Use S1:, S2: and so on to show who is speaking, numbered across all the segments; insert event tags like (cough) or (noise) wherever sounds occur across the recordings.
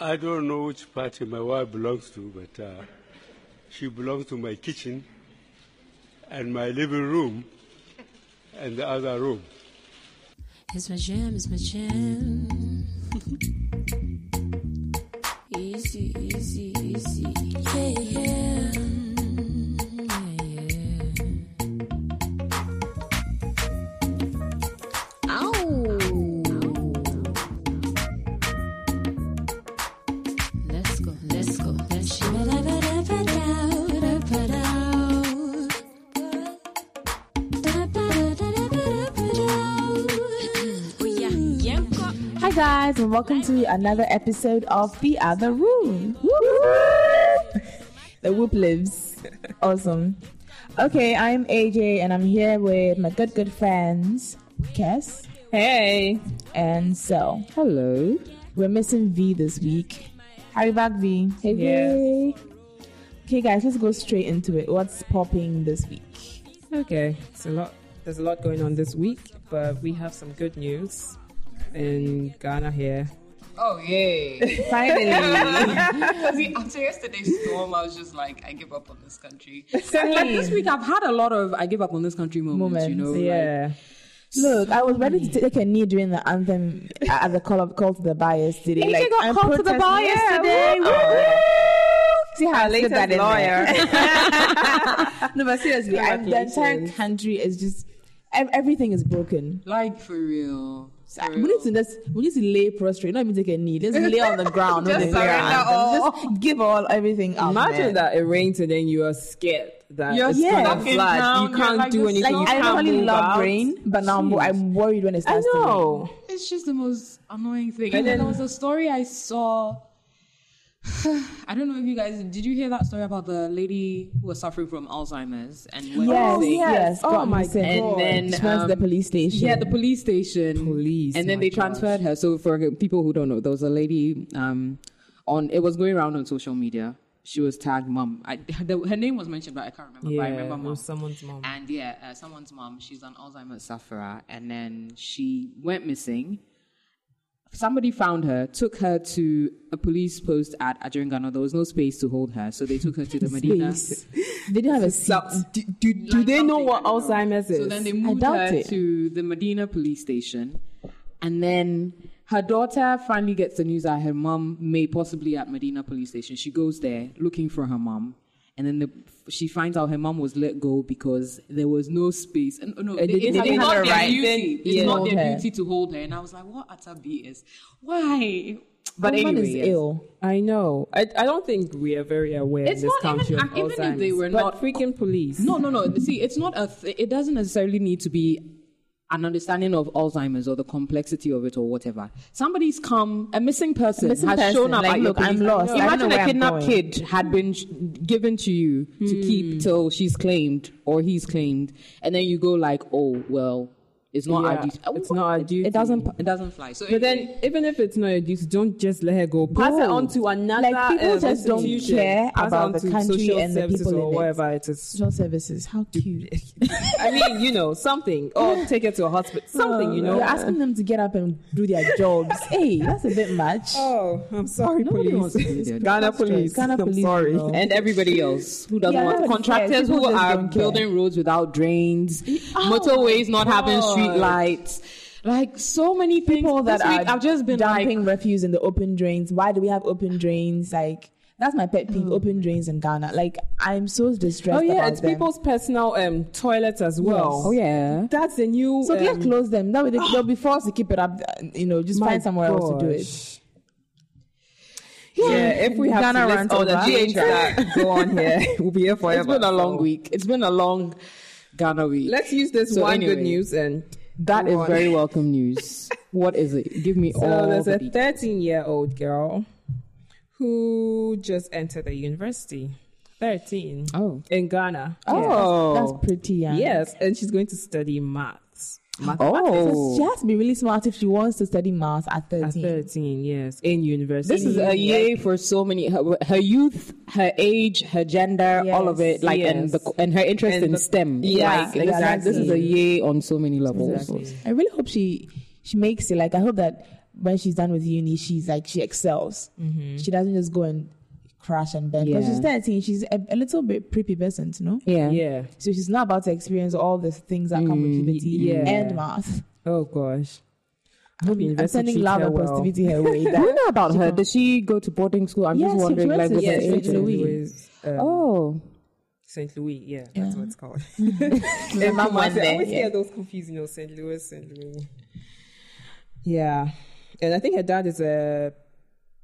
S1: I don't know which party my wife belongs to, but uh, she belongs to my kitchen and my living room and the other room.
S2: It's my jam, it's my jam. (laughs) easy, easy, easy.
S3: Welcome to another episode of The Other Room. The whoop lives. Awesome. Okay, I'm AJ and I'm here with my good good friends, Kess
S4: Hey.
S3: and So.
S4: Hello.
S3: We're missing Vee this week. Hurry back, Vee. Hey,
S4: Yes.
S3: Vee. Okay, guys, let's go straight into it. What's popping this week?
S4: Okay. It's a lot. There's a lot going on this week, but we have some good news in Ghana here.
S5: Oh yay! (laughs)
S3: Finally. (laughs)
S5: See, after yesterday's storm, I was just like, I give up on this country.
S3: Same.
S5: Like this week, I've had a lot of I give up on this country moments. You know,
S3: Moments,
S5: like-
S4: Yeah.
S3: Look, I was ready to take a knee during the anthem uh, at the call of call to the bias today.
S4: AJ
S3: like,
S4: got
S3: I'm
S4: called to the
S3: protesting-
S4: yesterday.
S3: Oh. See how I
S4: latest
S3: that in (laughs) no, but seriously, the entire country is just everything is broken.
S5: like for real.
S3: So, we need to just we need to lay prostrate, not even take a knee. Just lay on the (laughs) ground.
S5: Just
S3: they play our
S5: surrender all.
S3: Just give all everything up.
S4: Imagine
S3: man.
S4: that it rains and then you are scared that
S5: You're
S4: it's
S3: stuck
S4: gonna
S3: in
S4: flood.
S5: town,
S4: You can't
S5: like
S4: do anything.
S3: Like
S4: you
S3: I
S4: can't
S3: normally love
S4: out.
S3: rain, but now I'm,
S4: Jeez.
S3: I'm worried when it
S4: I
S3: starts to rain.
S4: know.
S5: It's just the most annoying thing.
S4: And
S5: And then
S4: then-
S5: there was a story I saw. (sighs) I don't know if you guys did. You hear that story about the lady who was suffering from Alzheimer's and went
S3: Yes,
S5: missing?
S3: yes.
S4: Oh my. God.
S5: And then,
S3: She went to the
S5: um,
S3: police station.
S5: Yeah, the police station.
S4: Police,
S5: And then they
S4: gosh.
S5: transferred her. So for people who don't know, there was a lady um, on. It was going around on social media. She was tagged mom. I, the, her name was mentioned, but I can't remember.
S4: Yeah,
S5: but I remember mom.
S4: was someone's mom.
S5: And yeah, uh, someone's mom. She's an Alzheimer's sufferer, and then she went missing. Somebody found her, took her to a police post at Ajerengano. There was no space to hold her, so they took her to the (laughs)
S3: Madina. (laughs) They didn't have a seat.
S4: So, do, do, do
S5: Like
S4: they know what
S5: know.
S4: Alzheimer's is?
S5: So then they moved her
S3: it.
S5: to the Madina police station, and then her daughter finally gets the news that her mom may possibly at Madina police station. She goes there looking for her mom, and then the, she finds out her mom was let go because there was no space. And, no,
S4: they
S5: it-
S4: didn't
S5: it's
S4: have
S5: not their
S4: right.
S5: duty. It's
S4: yeah.
S5: not their
S3: her.
S5: duty to hold her. And I was like, what utter BS? Why?
S3: But
S5: anyway,
S3: is
S5: yes.
S3: ill.
S4: I know. I, I don't think we are very aware
S5: It's
S4: in this
S5: not
S4: country
S5: even-
S4: of
S5: even if they
S4: Alzheimer's.
S5: were
S4: but
S5: not-
S4: freaking police.
S5: No, no, no. See, it's not a. Th- it doesn't necessarily need to be an understanding of Alzheimer's or the complexity of it or whatever. Somebody's come, a missing person
S3: missing
S5: has
S3: person,
S5: shown up
S3: like, look, I'm lost. I don't know
S5: Imagine a kidnapped kid had been sh- given to you to
S3: Hmm.
S5: keep till she's claimed or he's claimed, and then you go like, oh well, it's not
S4: Yeah,
S5: our duty.
S4: it's not our duty.
S5: It doesn't. It doesn't fly. So
S4: But then, even if it's not your duty, don't just let her go. Pass it
S3: Bro,
S4: on to another.
S3: like, people
S4: um,
S3: just don't care
S4: Pass
S3: about the country
S4: social
S3: and the people
S4: or
S3: in it.
S4: whatever it is.
S3: Social services. How cute. (laughs)
S4: I mean, you know, something. Or (laughs) take her to a hospital. Something, you know.
S3: You're asking them to get up and do their jobs. (laughs) hey, that's a bit much.
S4: Oh, I'm sorry,
S5: Nobody
S4: police.
S5: wants to do that.
S4: Ghana police.
S3: Ghana
S4: I'm
S3: police,
S4: sorry.
S3: you know.
S5: and everybody else who doesn't
S3: Yeah,
S5: want
S3: nobody
S5: contractors who are building roads without drains,
S3: Oh
S5: motorways not having
S4: God.
S5: street lights, like so many things.
S3: People that
S5: This
S3: are
S5: I've just been
S3: dumping
S5: like,
S3: refuse in the open drains. Why do we have open drains? Like that's my pet peeve. Open drains in Ghana. Like I'm so distressed.
S4: Oh yeah, it's
S3: them.
S4: people's personal um toilets as well.
S5: oh yeah,
S4: That's the new.
S3: So
S4: um,
S3: let's close them. That way they, (gasps) they'll be forced to keep it up. You know, just find somewhere else to do it.
S4: gosh. Yeah, if we have
S3: Ghana
S4: to list all the. GH (laughs) that go on here, (laughs) we'll be here forever.
S5: it's been a long
S4: So
S5: week. It's been a long Ghana week.
S4: Let's use this
S5: So
S4: one good news and
S5: that is
S4: on.
S5: very welcome news. what is it? Give me
S4: So
S5: all
S4: there's
S5: the
S4: a 13 year old girl who just entered the university. 13.
S5: Oh.
S4: In Ghana.
S5: Oh.
S3: That's pretty young.
S4: Yes, and she's going to study maths.
S5: Oh.
S3: She has to be really smart if she wants to study maths at
S4: At
S3: 13.
S4: 13, yes, in university.
S5: This is a yay for so many her, her youth, her age, her gender, all of it, like and the and her interest
S4: And
S5: in
S4: the-
S5: STEM.
S4: Yeah,
S5: like, this- this is a
S3: exactly.
S5: yay on so many levels.
S4: Exactly.
S3: I really hope she she makes it. Like I hope that when she's done with uni, she's like she excels. Mm-hmm. She doesn't just go and crash and bend because
S5: Yeah.
S3: she's 13. She's a, a little bit prepubescent, no?
S5: Yeah.
S4: Yeah.
S3: So she's not about to experience all the things that come with
S5: Mm,
S3: puberty
S4: yeah.
S3: and math.
S4: Oh gosh. Hope
S3: I'm sending love
S4: her
S3: and
S4: well.
S3: positivity her (laughs) way.
S5: I don't know about her.
S3: can-
S5: Did she go to boarding school? I'm
S3: Yes,
S5: just
S3: she
S5: wondering,
S3: went
S5: like,
S3: to-
S5: with
S3: yes,
S5: her
S3: St. Louis.
S4: Louis. Um,
S5: Oh,
S4: St. Louis, yeah,
S3: Yeah.
S4: that's what it's called. (laughs) (laughs)
S3: my mom
S4: I always
S3: yeah.
S4: get those confused, you know, St. Louis, St. Louis. Yeah, and I think her dad is a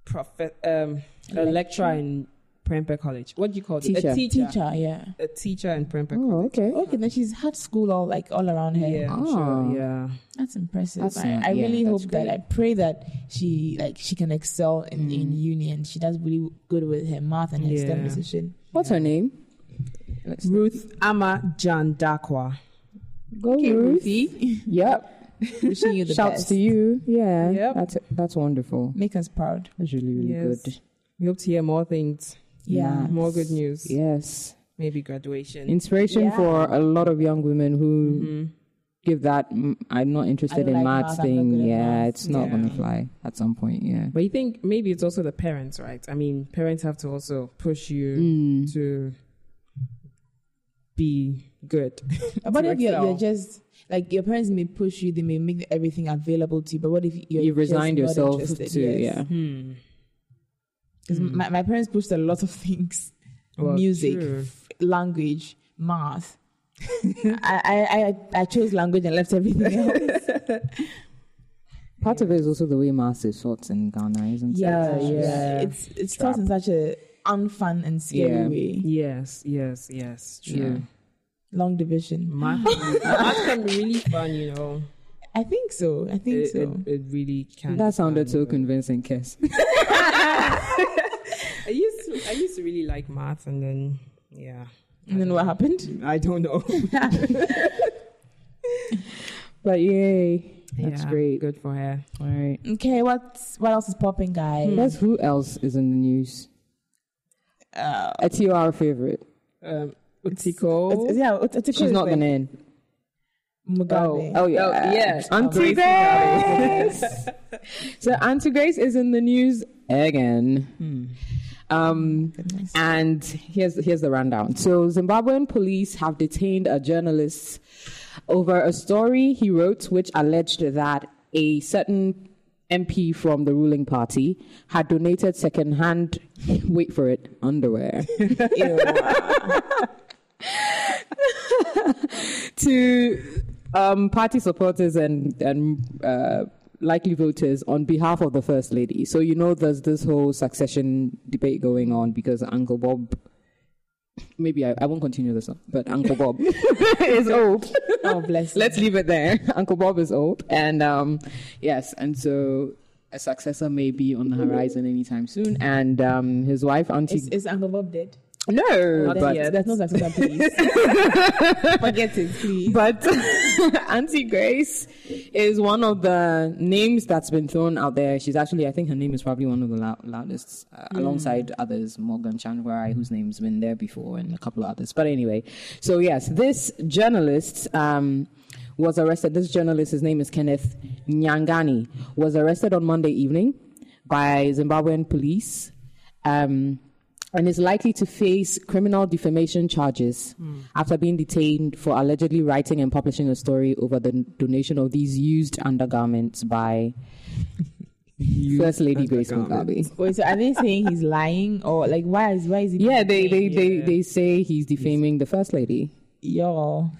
S4: prophet, um, a lecturer in Prempeh College. What do you call it?
S5: Teacher.
S4: A teacher.
S3: Teacher, yeah.
S4: A teacher in Prempeh
S5: oh,
S4: College.
S5: okay.
S3: Okay, then she's had school all like all around her.
S4: Yeah,
S5: Oh.
S4: sure. Ah. Yeah.
S3: That's impressive.
S5: That's
S3: I, I
S5: yeah,
S3: really
S5: that's
S3: hope that I pray that she like she can excel in, mm. in uni and she does really good with her math and her STEM
S4: Yeah.
S3: decision.
S5: What's her name? Let's
S4: Ruth Ama Gyan-Darkwa.
S5: go,
S3: Okay,
S5: Ruth.
S3: Ruthie, (laughs)
S5: Yep.
S3: wishing you the
S5: Shouts
S3: best.
S5: to you. Yeah.
S4: Yep.
S5: That's that's wonderful.
S3: Make us proud.
S5: That's really really
S4: Yes.
S5: good.
S4: We hope to hear more things,
S3: Yeah.
S5: Nice.
S4: more good news.
S5: Yes.
S4: Maybe graduation.
S5: Inspiration
S3: Yeah.
S5: for a lot of young women who
S4: Mhm.
S5: give that. mm, I'm not interested in
S3: like
S5: maths
S3: math,
S5: thing. Yeah,
S3: math.
S5: it's not
S4: Yeah.
S5: gonna fly at some point. Yeah.
S4: But you think maybe it's also the parents, right? I mean, parents have to also push you
S5: Mm.
S4: to be good. (laughs)
S3: But if you're, you're just like your parents may push you, they may make everything available to you. But what if you're
S5: You've resigned
S3: not
S5: yourself
S3: interested?
S5: to
S3: Yes.
S5: yeah.
S4: Hmm.
S3: 'Cause mm. my, my parents pushed a lot of things:
S4: Well,
S3: music, f- language, math. (laughs) I, I, I I chose language and left everything else.
S5: Part of it is also the way maths is taught in Ghana, isn't
S3: Yeah,
S5: it?
S3: yeah.
S4: yeah.
S3: It's it's taught in such a unfun and scary
S5: Yeah.
S3: way.
S4: Yes, yes, yes. True.
S3: Long division.
S4: Math, (laughs) math can be really fun, you know.
S3: I think so. I think
S4: It,
S3: so.
S4: it, it really can.
S5: That sounded so convincing, Kess. (laughs)
S4: I used to, I used to really like math, and then yeah,
S3: and then what happened?
S4: I don't know. (laughs)
S5: But yay, that's
S4: Yeah,
S5: great.
S4: Good for her.
S5: All right.
S3: Okay, what's what else is popping, guys?
S5: Guess who else is in the news?
S3: Uh,
S5: A TOR favorite.
S4: Um, Utiko.
S3: it's- yeah, it's, it's
S5: She's not gonna in.
S3: Mugabe.
S5: Oh yeah.
S4: Oh, yes.
S5: Auntie
S4: Grace
S5: Grace. (laughs) so Auntie Grace is in the news again. Um,
S3: Goodness.
S5: and here's here's the rundown. So Zimbabwean police have detained a journalist over a story he wrote, which alleged that a certain MP from the ruling party had donated secondhand, (laughs) wait for it, underwear (laughs) to um, party supporters and and uh, likely voters on behalf of the first lady. So you know, there's this whole succession debate going on because Uncle Bob. Maybe I, I won't continue this one, but Uncle Bob (laughs) is old.
S3: Oh, bless.
S5: Let's leave it there. (laughs) Uncle Bob is old, and um, yes, and so a successor may be on the horizon anytime soon. And um, his wife, Auntie,
S3: Is, is Uncle Bob dead?
S5: No,
S3: Then
S5: but
S3: yes, that's not successor, (laughs) please. Forget it, please.
S5: But (laughs) Auntie Grace is one of the names that's been thrown out there. She's actually, I think her name is probably one of the lou- loudest, uh, alongside others, Morgan Tsvangirai, whose name's been there before, and a couple of others. But anyway, so yes, this journalist um, was arrested. This journalist, his name is Kenneth Nyangani, was arrested on Monday evening by Zimbabwean police. Um, and is likely to face criminal defamation charges hmm. after being detained for allegedly writing and publishing a story over the donation of these used undergarments by First Lady Grace Mugabe.
S3: Wait, so are they saying he's lying or like why is why is he?
S5: Yeah, they they,
S3: saying-
S5: they, they say he's defaming the First Lady.
S3: Yo,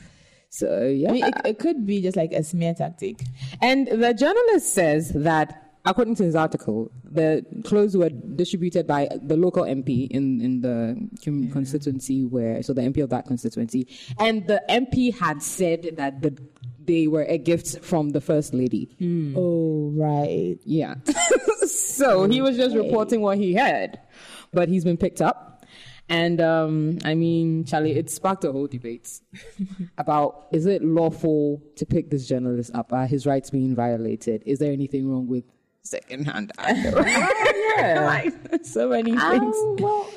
S5: So yeah,
S3: I mean, it, it could be just like a smear tactic.
S5: And the journalist says that, according to his article, the clothes were distributed by the local MP in, in the com- constituency where, so the MP of that constituency. And the MP had said that the, they were a gift from the First Lady.
S3: Oh right.
S5: Yeah. (laughs) so he was just reporting what he heard. But he's been picked up. And um, I mean, Charlie, it sparked a whole debate (laughs) about is it lawful to pick this journalist up? Are his rights being violated? Is there anything wrong with secondhand (laughs) underwear? yeah. (laughs) so many things.
S3: Um, well,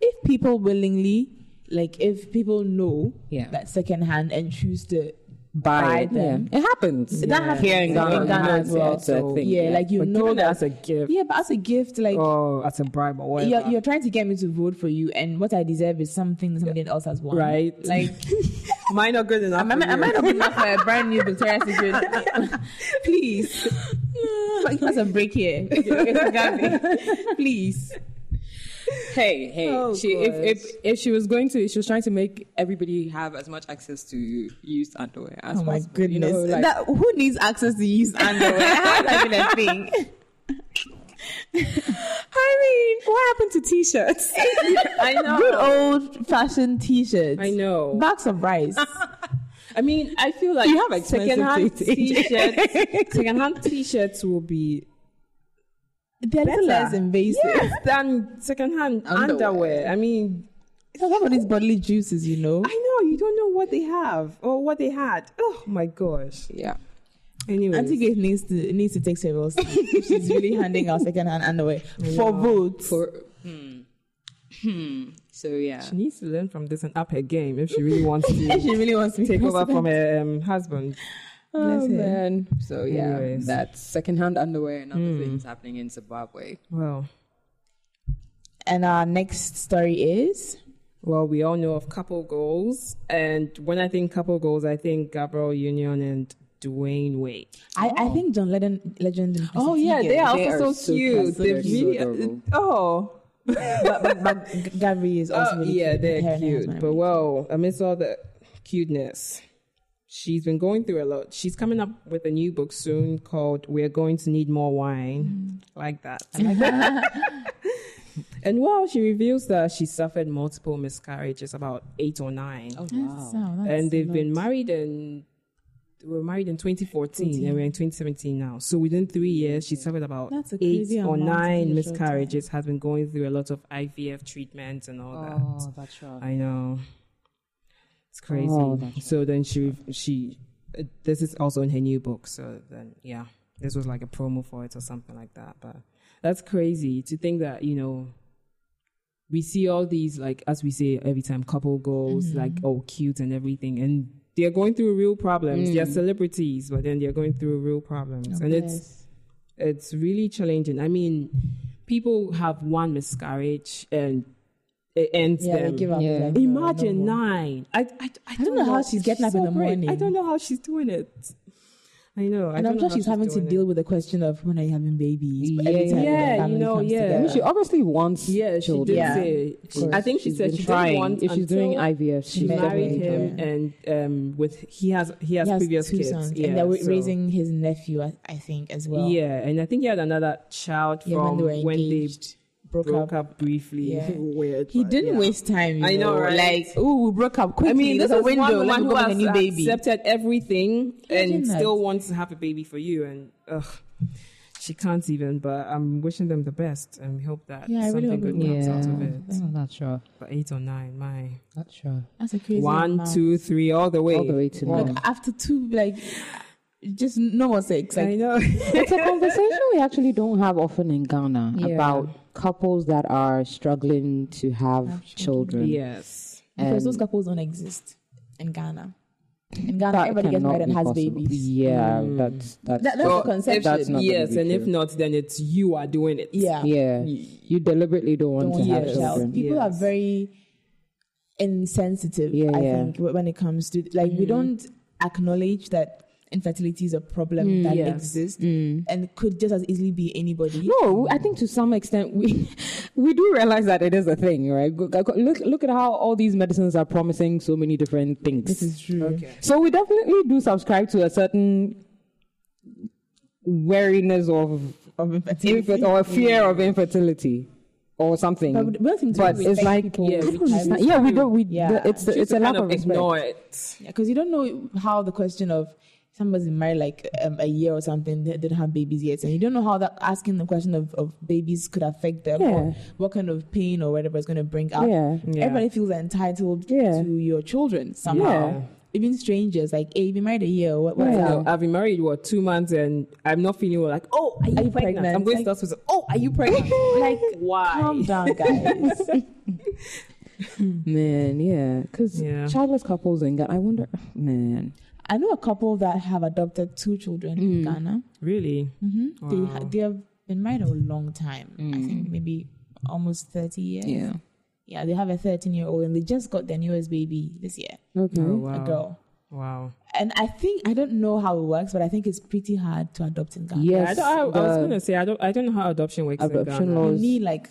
S3: if people willingly, like if people know
S5: Yeah.
S3: that secondhand and choose to
S5: buy, it.
S3: them.
S5: It happens.
S3: That happens
S5: Here in Ghana,
S3: in Ghana as well. So,
S5: thing,
S3: yeah, like you
S4: But
S3: know that
S4: as a gift.
S3: Yeah, but as a gift, like
S4: Oh, as a bribe or whatever.
S3: you're, you're trying to get me to vote for you, and what I deserve is something that somebody else has won.
S4: right.
S3: Like, (laughs)
S4: mine not good enough.
S3: am am
S4: you.
S3: I not good enough for a brand new Victoria's Secret? (laughs) (laughs) Please. Like, That's a break here. Please.
S5: Hey, hey.
S4: Oh,
S5: she, if, if if she was going to, she was trying to make everybody have as much access to used underwear as
S3: Oh my
S5: possible.
S3: goodness.
S5: You know, like,
S3: that, who needs access to use (laughs) underwear? How has that been a thing? (laughs)
S5: I mean, what happened to t-shirts? (laughs)
S4: I know.
S3: Good old fashioned t shirts.
S4: I know.
S3: Bags of rice.
S4: I mean, I feel like
S5: You have expensive
S4: secondhand t-shirts. secondhand t-shirts will be
S3: They're
S4: better
S3: less invasive.
S4: yes, than secondhand
S5: Underwear.
S4: underwear. I mean,
S3: Some of these bodily juices, you know.
S4: I know you don't know what they have or what they had. Oh my gosh.
S5: yeah.
S4: Anyway,
S3: Auntie Grace needs to needs to take several She's really handing out second-hand underwear for votes.
S5: For hmm. Hmm. So yeah.
S4: she needs to learn from this and up her game if she really wants (laughs)
S3: if
S4: to
S3: she really wants to
S4: take over from her um, husband.
S3: Bless
S5: Oh
S3: her.
S5: man. So yeah,
S4: Anyways.
S5: that's secondhand underwear and other hmm. things happening in Zimbabwe.
S4: Well,
S3: And our next story is
S4: well, we all know of couple goals, and when I think couple goals, I think Gabrielle Union and Dwyane Wade.
S3: I, I think John Legend Legend. and
S4: Oh yeah, they are
S5: They
S4: also
S5: are
S4: so,
S5: so
S4: cute.
S5: cute.
S4: They
S5: They're so
S4: really,
S5: adorable.
S4: Uh, oh, (laughs)
S3: but, but, but G- Gabby is (laughs) oh, also
S4: Oh,
S3: really
S4: yeah,
S3: cute. Her
S4: they're cute. But
S3: really
S4: well, amidst all the cuteness, she's been going through a lot. She's coming up with a new book soon called "We're Going to Need More Wine." Mm. Like that. Like that. (laughs) and well, she reveals that she suffered multiple miscarriages, about eight or nine,
S3: oh, that's
S4: and they've been married and. They were married in 2014 and we're in 2017 now. So within three years, she suffered about eight or nine
S3: a short time.
S4: miscarriages. Has been going through a lot of IVF treatments and all that.
S5: Oh, that's right.
S4: I know. It's crazy.
S5: Oh,
S4: so then she she uh, this is also in her new book. So then yeah, this was like a promo for it or something like that. But that's crazy to think that you know we see all these like as we say every time couple goals
S3: Mm-hmm.
S4: like oh cute and everything and they're going through real problems.
S3: Mm.
S4: They're celebrities, but then they're going through real problems, and it's it's really challenging. I mean, people have one miscarriage and it ends
S3: yeah,
S4: them.
S3: they give up.
S5: Yeah.
S3: Like,
S4: Imagine
S3: no more.
S4: nine. I, I, I,
S3: don't know how she's getting up in the
S4: brave.
S3: morning.
S4: I don't know how she's doing it. I know. I
S3: And
S4: don't
S3: I'm
S4: know
S3: sure
S4: how
S3: she's having to
S4: doing it.
S3: deal with the question of when are you having babies?
S5: Yeah,
S3: every time
S4: yeah, you know,
S3: comes
S4: yeah.
S3: together.
S5: She obviously wants
S4: Yeah, she
S5: children.
S4: did
S3: Yeah.
S4: say.
S3: course.
S4: I think she said she
S5: trying.
S4: didn't want
S5: if she's doing IVF,
S4: She
S5: she's
S4: married
S5: definitely
S4: him, and um, with he has he has
S3: He has
S4: previous
S3: two
S4: kids,
S3: sons,
S4: yeah,
S3: and they're
S4: so-
S3: raising his nephew, I, I think, as well.
S4: Yeah, and I think he had another child
S3: Yeah,
S4: from
S3: when they were
S4: when they
S3: engaged, broke,
S4: broke
S3: up.
S4: up briefly.
S3: Yeah. (laughs)
S4: Weird.
S3: He
S4: but
S3: didn't
S4: yeah.
S3: waste time. You
S4: I know, right?
S3: Like, oh, we broke up quickly.
S4: I mean, this
S3: There's
S4: is
S3: a window.
S4: one
S3: Let
S4: woman who has
S3: a new baby.
S4: accepted everything
S3: Imagine
S4: and
S3: that.
S4: still wants to have a baby for you, and ugh, she can't even. But I'm wishing them the best, and hope that
S3: Yeah, I really
S4: something good comes
S5: yeah,
S4: out of it.
S5: I'm not sure.
S4: But eight or nine, my
S5: Not sure.
S3: That's a crazy
S4: one,
S3: amount.
S4: two, three, all the way,
S5: All the way to
S3: Look,
S5: nine.
S3: after two, like, just no more sex.
S4: I know.
S5: it's a (laughs) conversation we actually don't have often in Ghana
S4: Yeah.
S5: about couples that are struggling to have,
S3: Have
S5: children.
S4: yes.
S3: because those couples don't exist in Ghana. In Ghana,
S5: that
S3: everybody gets married and has
S5: possible.
S3: babies.
S5: Yeah,
S4: Mm.
S5: that's that's
S3: That- that's
S4: Well,
S3: the conception.
S4: if-
S5: That's not
S4: yes,
S5: be
S4: and if not, then it's you are doing it.
S3: Yeah.
S5: yeah. You deliberately don't want
S3: Don't
S5: to
S3: want
S5: have
S3: to
S4: Yes.
S3: child.
S5: children.
S3: People are very insensitive.
S5: Yeah,
S3: I
S5: yeah.
S3: think when it comes to like we don't acknowledge that infertility is a problem mm, that
S4: yes.
S3: exists mm. and could just as easily be anybody.
S5: No, I think to some extent we (laughs) we do realize that it is a thing, right? Go- go- Look look at how all these medicines are promising so many different things.
S3: This is true.
S4: Okay.
S5: So we definitely do subscribe to a certain wariness of
S3: Of infertility.
S5: infant or a fear of infertility or something.
S3: But we don't seem to
S5: But it's like
S3: people
S4: Yeah,
S5: I don't understand. Yeah, we don't. We
S3: Yeah.
S5: the- it's
S4: Choose
S5: it's a lack
S4: kind
S5: of
S4: of
S5: respect.
S4: ignore it.
S3: because you don't know how the question of somebody's been married like um, a year or something they didn't have babies yet and you don't know how that asking the question of, of babies could affect them
S5: Yeah.
S3: or what kind of pain or whatever is going to bring up
S5: Yeah.
S4: Yeah.
S3: everybody feels entitled
S5: Yeah.
S3: to your children somehow
S5: Yeah.
S3: even strangers like hey you've been married a year what, what's
S5: Yeah.
S3: up
S4: I've been married what two months and I'm not feeling well. Like, oh, are you,
S3: Are you
S4: pregnant?
S3: pregnant?
S4: I'm going
S3: Like-
S4: to hospital. Oh, are you pregnant? (laughs)
S3: like
S4: Why?
S3: calm down guys (laughs)
S5: Man, yeah, because
S4: Yeah.
S5: childless couples in Ghana. I wonder, man.
S3: I know a couple that have adopted two children in Ghana.
S4: Really?
S3: hmm They
S4: Wow.
S3: ha- they have been married a long time. I think maybe almost thirty years.
S5: Yeah.
S3: yeah. They have a thirteen year old, and they just got their newest baby this year,
S5: Okay.
S4: Oh, wow.
S3: a girl.
S4: Wow.
S3: And I think I don't know how it works, but I think it's pretty hard to adopt in Ghana.
S5: Yes.
S4: I, don't, I, I was gonna say I don't I don't know how adoption works in
S5: Adoption
S4: Ghana.
S5: law-
S3: you need like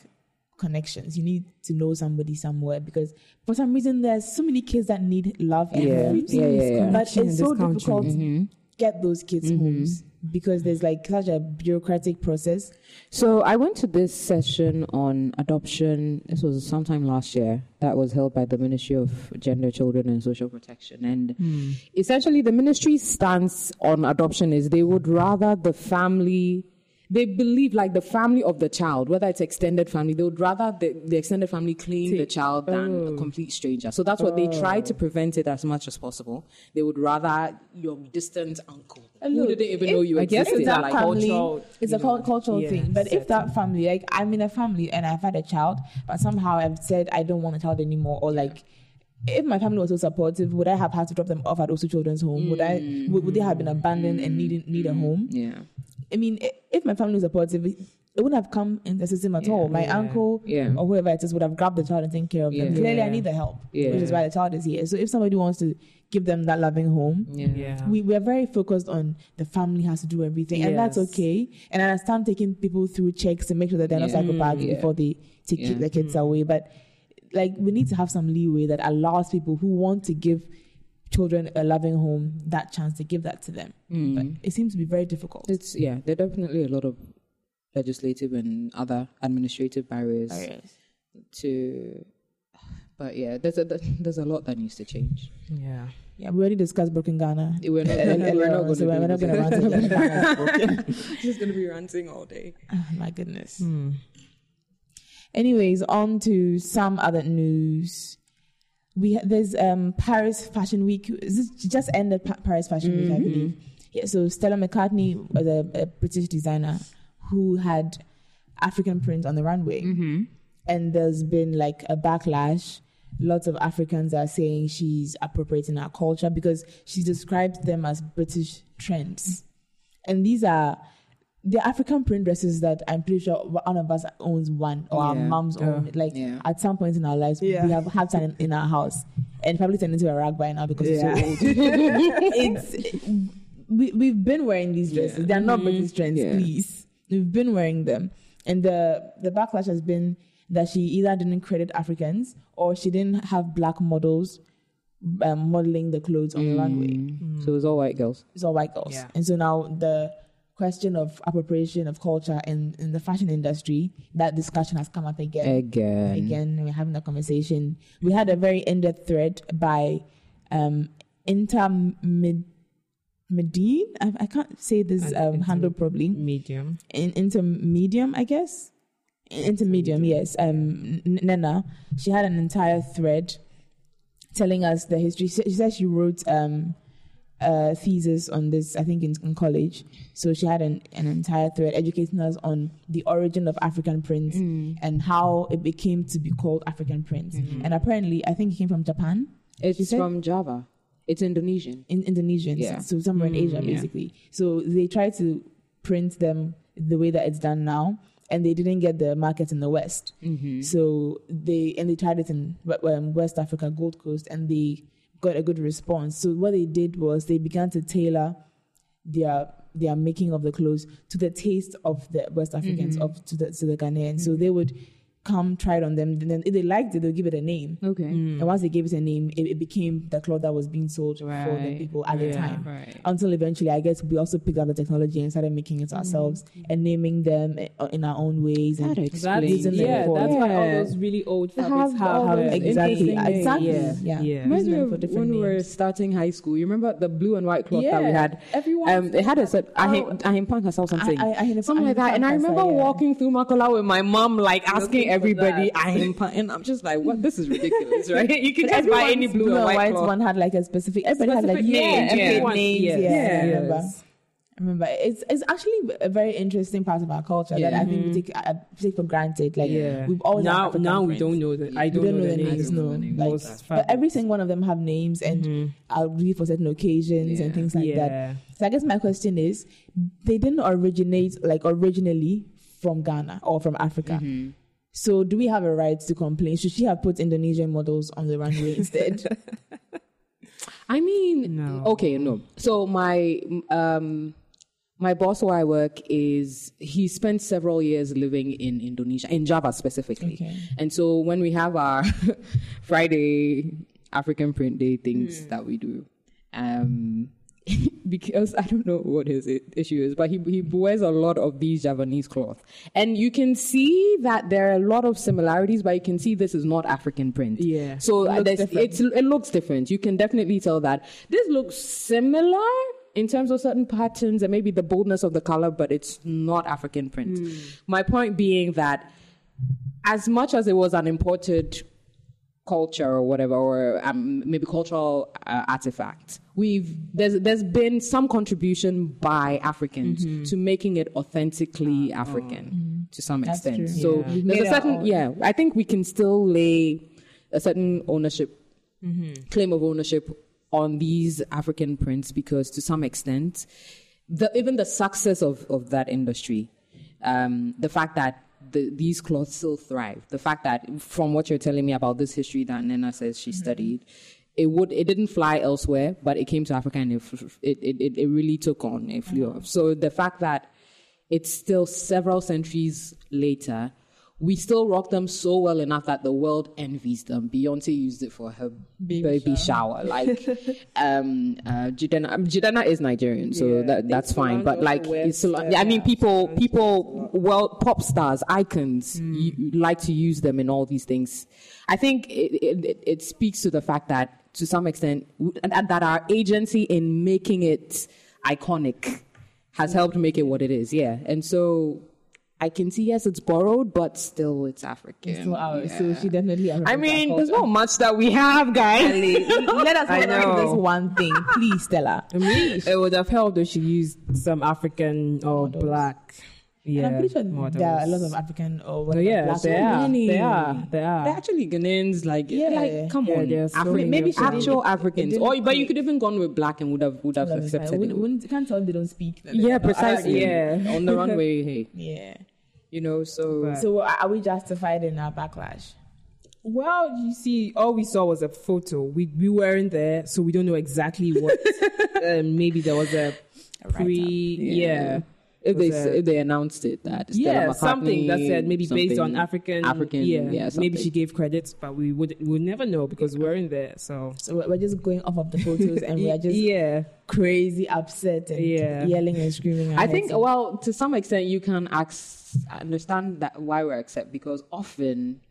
S3: connections. You need to know somebody somewhere because for some reason there's so many kids that need love and
S5: Yeah.
S3: homes.
S5: Yeah, yeah, yeah.
S3: But it's so
S4: country.
S3: difficult to
S5: Mm-hmm.
S3: get those kids homes because there's like such a bureaucratic process.
S5: So I went to this session on adoption. This was sometime last year. That was held by the Ministry of Gender, Children and Social Protection. And essentially, the ministry's stance on adoption is they would rather the family. They believe like the family of the child, whether it's extended family, they would rather the, the extended family claim the child than a oh. complete stranger. So that's what they try to oh. prevent it as much as possible. They would rather your distant uncle who
S3: look,
S5: didn't even
S3: if-
S5: know you
S4: I guess
S5: existed.
S4: it's
S3: that
S5: like,
S3: family,
S4: cultural,
S3: it's a
S4: know,
S3: cultural
S4: yeah,
S3: thing. But if that family, like I'm in a family and I've had a child, but somehow I've said I don't want a child anymore, or like if my family was so supportive, would I have had to drop them off at also children's home? Would I? Would, would they have been abandoned and need need a mm, home?
S5: yeah.
S3: I mean, if my family was supportive, it it wouldn't have come in the system at all. My
S4: Yeah.
S3: uncle
S5: Yeah.
S3: or whoever it is would have grabbed the child and taken care of them.
S5: Yeah.
S3: Clearly, I need the help,
S5: Yeah.
S3: which is why the child is here. So if somebody wants to give them that loving home,
S5: Yeah.
S4: Yeah.
S3: we, we are very focused on the family has to do everything, and that's okay. And I understand taking people through checks to make sure that they're not
S5: Yeah.
S3: psychopaths
S5: Yeah.
S3: before they take
S5: Yeah.
S3: their kids mm. away. But like, we need to have some leeway that allows people who want to give children a loving home that chance to give that to them. Hmm. But it seems to be very difficult.
S5: It's yeah, there are definitely a lot of legislative and other administrative barriers to. But yeah, there's a there's a lot that needs to change.
S4: Yeah.
S3: Yeah, we already discussed broken Ghana.
S5: We're not,
S3: earlier
S5: we're not going (laughs)
S3: so
S5: to.
S3: we're not going to rant again. Ghana's.
S5: Just going to be ranting all day.
S3: Oh, my goodness. Hmm. Anyways, on to some other news. We there's um Paris Fashion Week. This just ended Pa- Paris Fashion Week, I believe. Yeah. So Stella McCartney was a, a British designer who had African print on the runway, and there's been like a backlash. Lots of Africans are saying she's appropriating our culture because she describes them as British trends, and these are the African print dresses that I'm pretty sure one of us owns one or our
S5: Yeah.
S3: moms own. Oh, like
S5: Yeah.
S3: at some point in our lives,
S4: Yeah.
S3: we have had some in our house, and probably turned into a rag by now because
S5: Yeah.
S3: it's so old. (laughs) it's we we've been wearing these dresses. They're not British mm-hmm. trends,
S5: Yeah.
S3: please. We've been wearing them, and the the backlash has been that she either didn't credit Africans or she didn't have black models um, modeling the clothes on the runway. Mm. Mm.
S5: So it was all white girls.
S3: It's all white girls.
S4: Yeah.
S3: And so now the question of appropriation of culture in, in the fashion industry, that discussion has come up again.
S5: Again.
S3: Again, we're having a conversation. We had a very in-depth thread by um, Intermid Medine. I, I can't say this um, handle probably.
S4: Medium.
S3: In, intermedium, I guess. Intermedium, yes. Um, Nena, she had an entire thread telling us the history. She she said she wrote um, a thesis on this, I think, in, in college. So she had an, an entire thread educating us on the origin of African prints mm. and how it became to be called African prints. Mm-hmm. And apparently, I think it came from Japan,
S5: It's from Java. It's Indonesian.
S3: in Indonesians,
S5: Yeah.
S3: so somewhere in mm, Asia,
S5: yeah.
S3: basically. So they try to print them the way that it's done now. And they didn't get the market in the West, mm-hmm. so they and they tried it in um, West Africa, Gold Coast, and they got a good response. So what they did was they began to tailor their their making of the clothes to the taste of the West Africans, mm-hmm. of to the to the Ghanaians. So they would come try it on them, and then if they liked it, they'll give it a name.
S5: Okay. Mm.
S3: And once they gave it a name, it, it became the cloth that was being sold for the people at the time.
S5: Right.
S3: Until eventually, I guess we also picked up the technology and started making it mm-hmm. ourselves and naming them eh, in our own ways.
S5: That
S4: That's,
S5: explains
S3: Using them
S4: yeah,
S3: for-
S4: that's why all
S5: Yeah.
S4: those really old
S5: They
S4: fabrics
S5: have
S4: have,
S5: all
S4: the
S5: those uh, exactly,
S3: exactly,
S5: Yeah.
S3: yeah.
S4: Yeah.
S5: Reminds me of
S3: for different
S5: when we were starting high school. You remember the blue and white cloth that we
S3: Yeah.
S5: had?
S3: Everyone-
S5: Um, it had a set.
S3: Oh.
S5: Ahim, Ahim Punk herself something.
S3: I- I- Ahim-
S5: something like that. And I remember walking through Makola with my mom, like asking
S4: Looking for
S5: everybody. Ahim and I'm just like, what? This is ridiculous, (laughs) right? You can just buy any blue, and white,
S3: white one had like a specific. Everybody had like
S5: Specific name,
S3: yeah,
S5: yeah.
S3: names.
S4: Yes.
S3: Yeah, I remember. I remember it's it's actually a very interesting part of our culture that I think we take uh, take for granted. Like
S4: Yeah.
S3: we've always
S4: now now we
S3: friends.
S4: don't know that. I
S3: We
S4: don't, know, the names.
S3: no. Like, but every single one of them have names and are really for certain occasions and things like that. So I guess my question is, they didn't originate like originally from Ghana or from Africa.
S4: Mm-hmm.
S3: So do we have a right to complain? Should she have put Indonesian models on the runway (laughs) instead?
S5: I mean,
S4: No.
S5: okay, no. So my um my boss where I work is he spent several years living in Indonesia, in Java specifically.
S3: Okay.
S5: And so when we have our (laughs) Friday African Print Day things
S3: Hmm.
S5: that we do, um (laughs) because I don't know what his issue is, but he he wears a lot of these Javanese cloth, and you can see that there are a lot of similarities, but you can see this is not African print.
S4: Yeah.
S5: So
S3: It
S5: uh,
S3: looks different.
S5: it's it looks different. You can definitely tell that this looks similar in terms of certain patterns and maybe the boldness of the color, but it's not African print.
S3: Hmm.
S5: My point being that as much as it was an imported culture or whatever, or um, maybe cultural uh, artifact, we've there's there's been some contribution by Africans
S3: Mm-hmm.
S5: to making it authentically African to some
S3: Ah, That's
S5: extent.
S3: true.
S5: So
S3: Yeah.
S5: There's a certain yeah. I think we can still lay a certain ownership
S3: Mm-hmm.
S5: claim of ownership on these African prints because to some extent, the, even the success of, of that industry, um, the fact that the, these cloths still thrive, the fact that from what you're telling me about this history that Nena says she mm-hmm. studied, it would it didn't fly elsewhere, but it came to Africa and it it, it, it, it really took on, it flew mm-hmm. off. So the fact that it's still several centuries later, we still rock them so well enough that the world envies them. Beyonce used it for her baby, shower. (laughs) Like, um, uh, um, is Nigerian, so
S4: Yeah,
S5: that, that's fine. But like, it's, I mean, people, people, well, pop stars, icons,
S4: Hmm.
S5: you, you like to use them in all these things. I think it, it, it, it speaks to the fact that, to some extent, that our agency in making it iconic has helped make it what it is. Yeah, and so I can see yes, it's borrowed, but still it's African.
S3: so, ours. so she definitely.
S5: I mean, there's not much that we have, guys. (laughs)
S3: Let us
S4: I
S3: hold
S4: know.
S3: this one thing, please, Stella.
S4: I mean, it would have helped if she used some African or black. Yeah,
S3: and I'm pretty sure
S4: models.
S3: there are a lot of African or
S4: Oh,
S3: whatever.
S4: yeah,
S3: black
S4: there are.
S5: many.
S4: There are. There
S5: They're
S4: are.
S5: actually Ghanaians, like,
S3: Yeah.
S5: like come
S4: Yeah,
S5: on,
S4: there are so
S5: Afri- maybe
S4: of
S5: actual
S3: It
S5: Africans,
S3: didn't
S5: or but you
S3: create-
S5: could even gone with black and would have would have accepted
S3: we,
S5: it.
S3: we can't tell them they don't speak.
S5: Yeah,
S3: But,
S5: precisely.
S4: yeah.
S5: on the (laughs) runway, hey,
S3: Yeah.
S5: you know, so
S3: So are are we justified in our backlash?
S4: Well, you see, all we saw was a photo. We we weren't there, so we don't know exactly what. (laughs) um, maybe there was a pre. yeah.
S5: If they
S4: a-
S5: if they announced it that Stella
S4: Yeah,
S5: McCartney,
S4: something that said maybe based on African,
S5: African,
S4: yeah,
S5: yeah,
S4: maybe she gave credits, but we would we'll never know because we're in there. So
S3: So we're- we're just going off of the photos and we are (laughs) just
S4: yeah,
S3: crazy upset and
S4: Yeah.
S3: yelling and screaming.
S5: I think, well, to some extent, you can ax- understand that why we're upset because often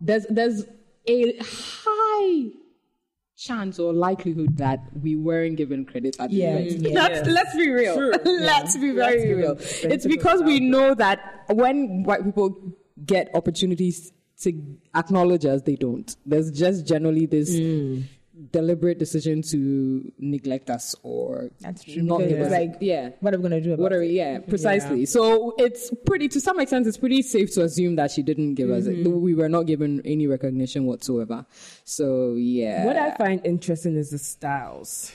S5: there's there's a high chance or likelihood that we weren't given credit at the
S3: Yeah,
S5: event.
S3: yeah.
S5: Let's, let's be real. (laughs) let's be very
S4: Let's
S5: real.
S4: real.
S5: It's because we know that when white people get opportunities to acknowledge us, they don't. There's just generally this
S3: Mm.
S5: Deliberate decision to neglect us or
S3: That's true.
S5: not give us
S3: like,
S5: yeah.
S3: what are we gonna do about
S5: What are
S3: it?
S5: we, yeah, precisely. So it's pretty, to some extent, it's pretty safe to assume that she didn't give us,
S3: Mm-hmm.
S5: we were not given any recognition whatsoever. So yeah.
S4: what I find interesting is the styles.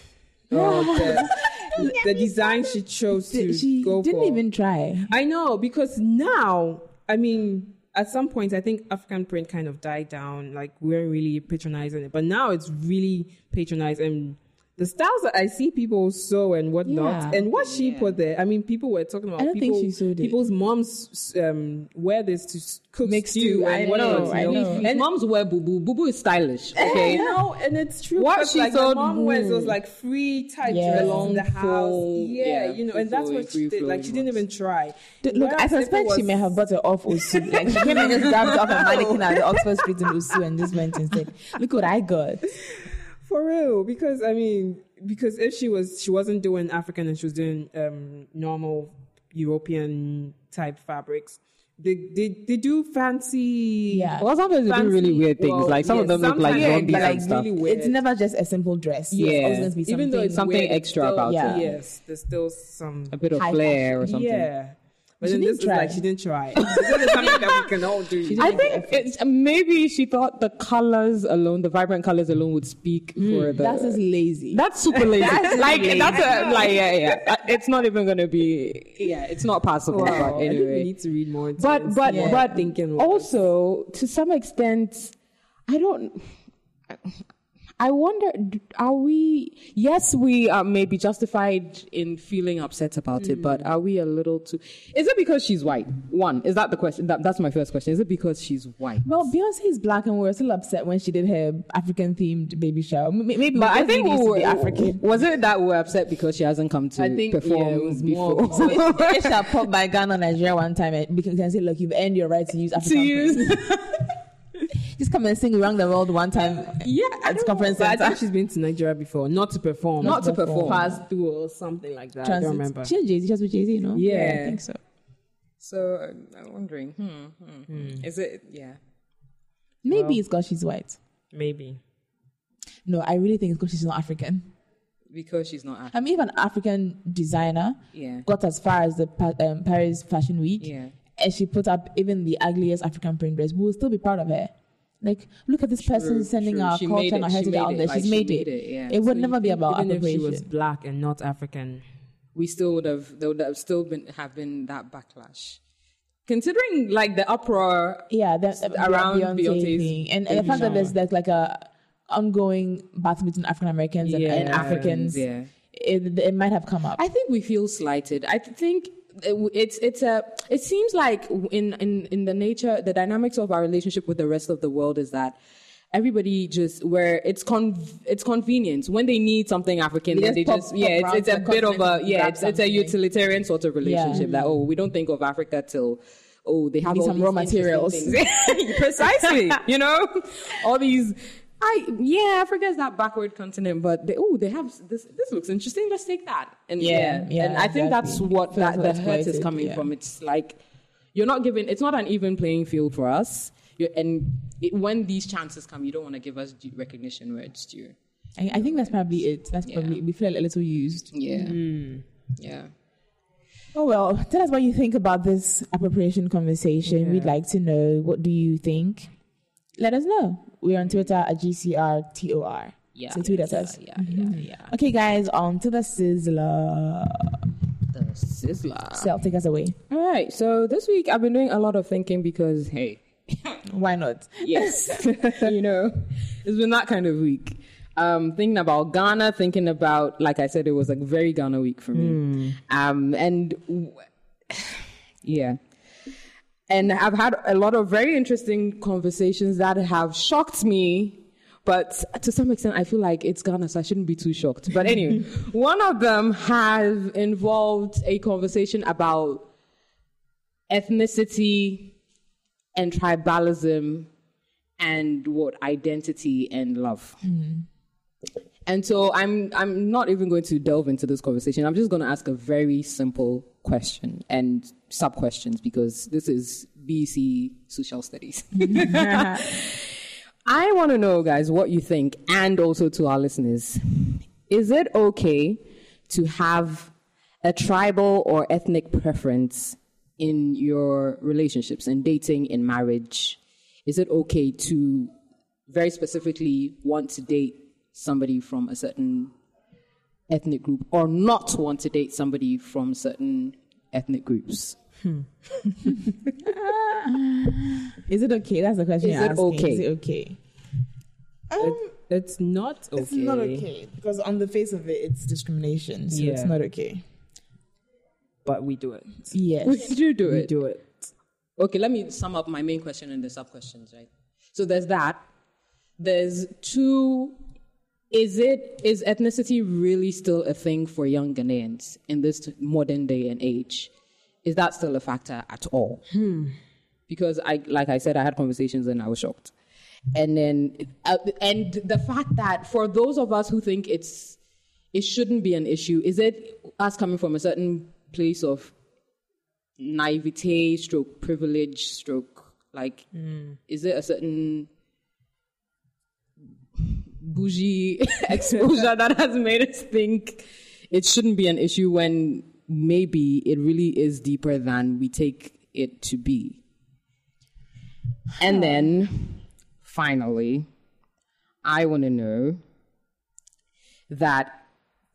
S4: Oh, (laughs) the, the design she chose to
S3: she
S4: go
S3: didn't
S4: for.
S3: even try.
S4: I know because now, I mean, at some point, I think African print kind of died down. Like we weren't really patronizing it, but now it's really patronized. And the styles that I see people sew and whatnot,
S3: Yeah.
S4: and what she put there. I mean, people were talking about.
S3: I don't think she sewed it.
S4: People's moms um, wear this to s- cook
S3: Make
S4: stew
S3: stew. I
S4: and whatnot.
S3: know,
S4: you
S3: I know.
S5: And moms wear boo boo. Boo boo is stylish. (laughs) Okay.
S4: No, and it's true.
S5: What
S4: because,
S5: she
S4: like,
S5: told-
S4: my mom wears those like free tight
S3: Yeah.
S4: dresses
S5: Long
S4: in the house.
S5: full-
S4: yeah,
S5: yeah,
S4: you know, and that's what she did. Like she didn't even try.
S3: Dude, Look, I
S4: Whereas if it
S3: suspect she may have bought it off Osu. (laughs) Like she came and just grabbed it off a mannequin at the Oxford Street in Osu and just went and said, "Look what I got."
S4: For real, because I mean, because if she was, she wasn't doing African and she was doing um, normal European type fabrics. They, they, they do fancy.
S3: Yeah.
S5: Well, sometimes they do really weird things.
S4: well,
S5: like some of them look like
S4: sometimes,
S5: zombies
S4: but,
S5: and
S4: like,
S5: stuff.
S4: really weird.
S3: It's never just a simple dress. It's
S5: Yeah.
S3: always going to be something.
S5: Even though it's something
S4: weird,
S5: extra
S4: still-
S5: about
S3: Yeah.
S5: it.
S4: Yes, there's still some.
S5: A bit of
S3: High
S5: flair or something.
S4: Yeah. But
S3: She
S4: then
S3: didn't
S4: this is
S3: try.
S4: like she didn't try. (laughs) this is something that we can all do.
S5: I think it's, maybe she thought the colors alone, the vibrant colors alone, would speak for the.
S3: That's just lazy.
S5: That's super lazy. (laughs)
S3: That's
S5: like
S3: lazy.
S5: that's a like yeah yeah. Uh, It's not even gonna be yeah. It's not possible.
S4: Wow,
S5: But
S4: I we need to read more. Into
S5: but
S4: this.
S5: but
S3: Yeah.
S5: but
S4: thinking
S5: also to some extent, I don't. I wonder, are we? Yes, we uh, are maybe justified in feeling upset about it, but hmm. are we a little too? Is it because she's white? One is that the question? That, that's my first question. Is it because she's white?
S3: well, Beyonce is black, and we were still upset when she did her African themed baby shower. Maybe,
S5: But I think
S3: we
S5: we
S3: need
S5: were,
S3: African.
S5: was it that we were upset because she hasn't come to
S4: I think,
S5: perform
S4: yeah, it was
S5: before?
S4: more
S3: So if, if she had (laughs) popped by Ghana, Nigeria one time, and we can can say, look, you've earned your right to use African
S5: to use. (laughs)
S3: praise. Just come and sing around the world one time.
S5: yeah, I
S3: at
S5: don't
S3: conference
S4: But I think she's been to Nigeria before, not to perform,
S5: Not to perform.
S4: pass through or something like that. I don't remember.
S3: She had Jay Z. She with Jay Z, you know?
S4: Yeah.
S3: I think so.
S5: So uh, I'm wondering, hmm, hmm. is it? Yeah.
S3: Maybe it's because she's white.
S4: Maybe.
S3: No, I really think it's because she's not African.
S5: Because she's not African.
S3: I mean, if an African designer
S5: Yeah.
S3: got as far as the um, Paris Fashion Week,
S5: Yeah.
S3: and she put up even the ugliest African print dress, we will still be proud of her. Like, look at this person sending
S5: true.
S3: our
S5: She
S3: culture
S5: made
S3: and our
S5: it.
S3: Heritage out there.
S5: Like,
S3: She's
S5: she
S3: made,
S5: made
S3: it.
S5: it, yeah.
S3: It would
S4: So
S3: never be about
S4: even if she was black and not African.
S5: we still would have there would have still been have been that backlash. Considering like the uproar
S3: Yeah, that
S5: around
S3: Beyonce
S5: Beyonce's
S3: thing, and, and the fact that there's there's like a ongoing battle between African Americans and, and Africans.
S5: yeah.
S3: It, it might have come up.
S5: I think we feel slighted. I think it's it's a it seems like in in in the nature the dynamics of our relationship with the rest of the world is that everybody just where it's con it's convenient when they need something African
S3: They
S5: they
S3: just pop-
S5: just yeah it's, it's a bit of a yeah it's, it's a utilitarian sort of relationship that oh we don't think of Africa till oh they have all
S3: some
S5: these
S3: raw materials. (laughs)
S5: precisely you know? All these I yeah Africa is that backward continent but they, oh they have this this looks interesting let's take that and
S3: Yeah, yeah,
S5: and I think that's what
S3: Feels
S5: that the hurt is coming
S3: yeah.
S5: from it's like you're not giving it's not an even playing field for us you and it, when these chances come you don't want to give us recognition where it's due
S3: I, I think that's probably it. That's
S5: Yeah.
S3: probably we feel a little used.
S5: yeah mm. yeah
S3: Oh well, tell us what you think about this appropriation conversation. We'd like to know. What do you think? Let us know. We're on Twitter at GCRTOR.
S5: yeah
S3: So tweet at us.
S5: yeah yeah yeah
S3: Okay, guys, on to the sizzler.
S5: the sizzler
S3: Cel, take us away.
S5: all right so this week I've been doing a lot of thinking because hey (laughs)
S3: Why not?
S5: Yes. (laughs) you know, it's been that kind of week. Um, thinking about Ghana, thinking about, like I said, it was a very Ghana week for me. Um, and w- (sighs) yeah. And I've had a lot of very interesting conversations that have shocked me. But to some extent, I feel like it's Ghana, so I shouldn't be too shocked. But anyway, (laughs) one of them has involved a conversation about ethnicity and tribalism and what identity and love. Mm-hmm. And so I'm I'm not even going to delve into this conversation. I'm just going to ask a very simple question and sub questions because this is BC social studies. (laughs) I want to know guys what you think and also to our listeners. Is it okay to have a tribal or ethnic preference in your relationships in dating in marriage? Is it okay to very specifically want to date somebody from a certain ethnic group or not want to date somebody from certain ethnic groups? Hmm. (laughs)
S3: Is it okay? That's the question.
S5: Is
S3: you're
S5: it
S3: asking.
S5: okay?
S3: Is it okay?
S4: Um, it, it's not okay.
S3: It's not okay because on the face of it, it's discrimination. So it's not okay.
S4: But we do it.
S3: Yes.
S5: We do do it.
S4: We
S5: it.
S4: do it.
S5: Okay, let me sum up my main question and the sub questions, right? So there's that. There's two. Is it is ethnicity really still a thing for young Ghanaians in this modern day and age? Is that still a factor at all? Because I, like I said, I had conversations and I was shocked. And then, uh, and the fact that for those of us who think it's it shouldn't be an issue, is it us coming from a certain place of naivete, stroke privilege, stroke like, is it a certain bougie (laughs) exposure that has made us think it shouldn't be an issue when maybe it really is deeper than we take it to be? And then finally, I want to know that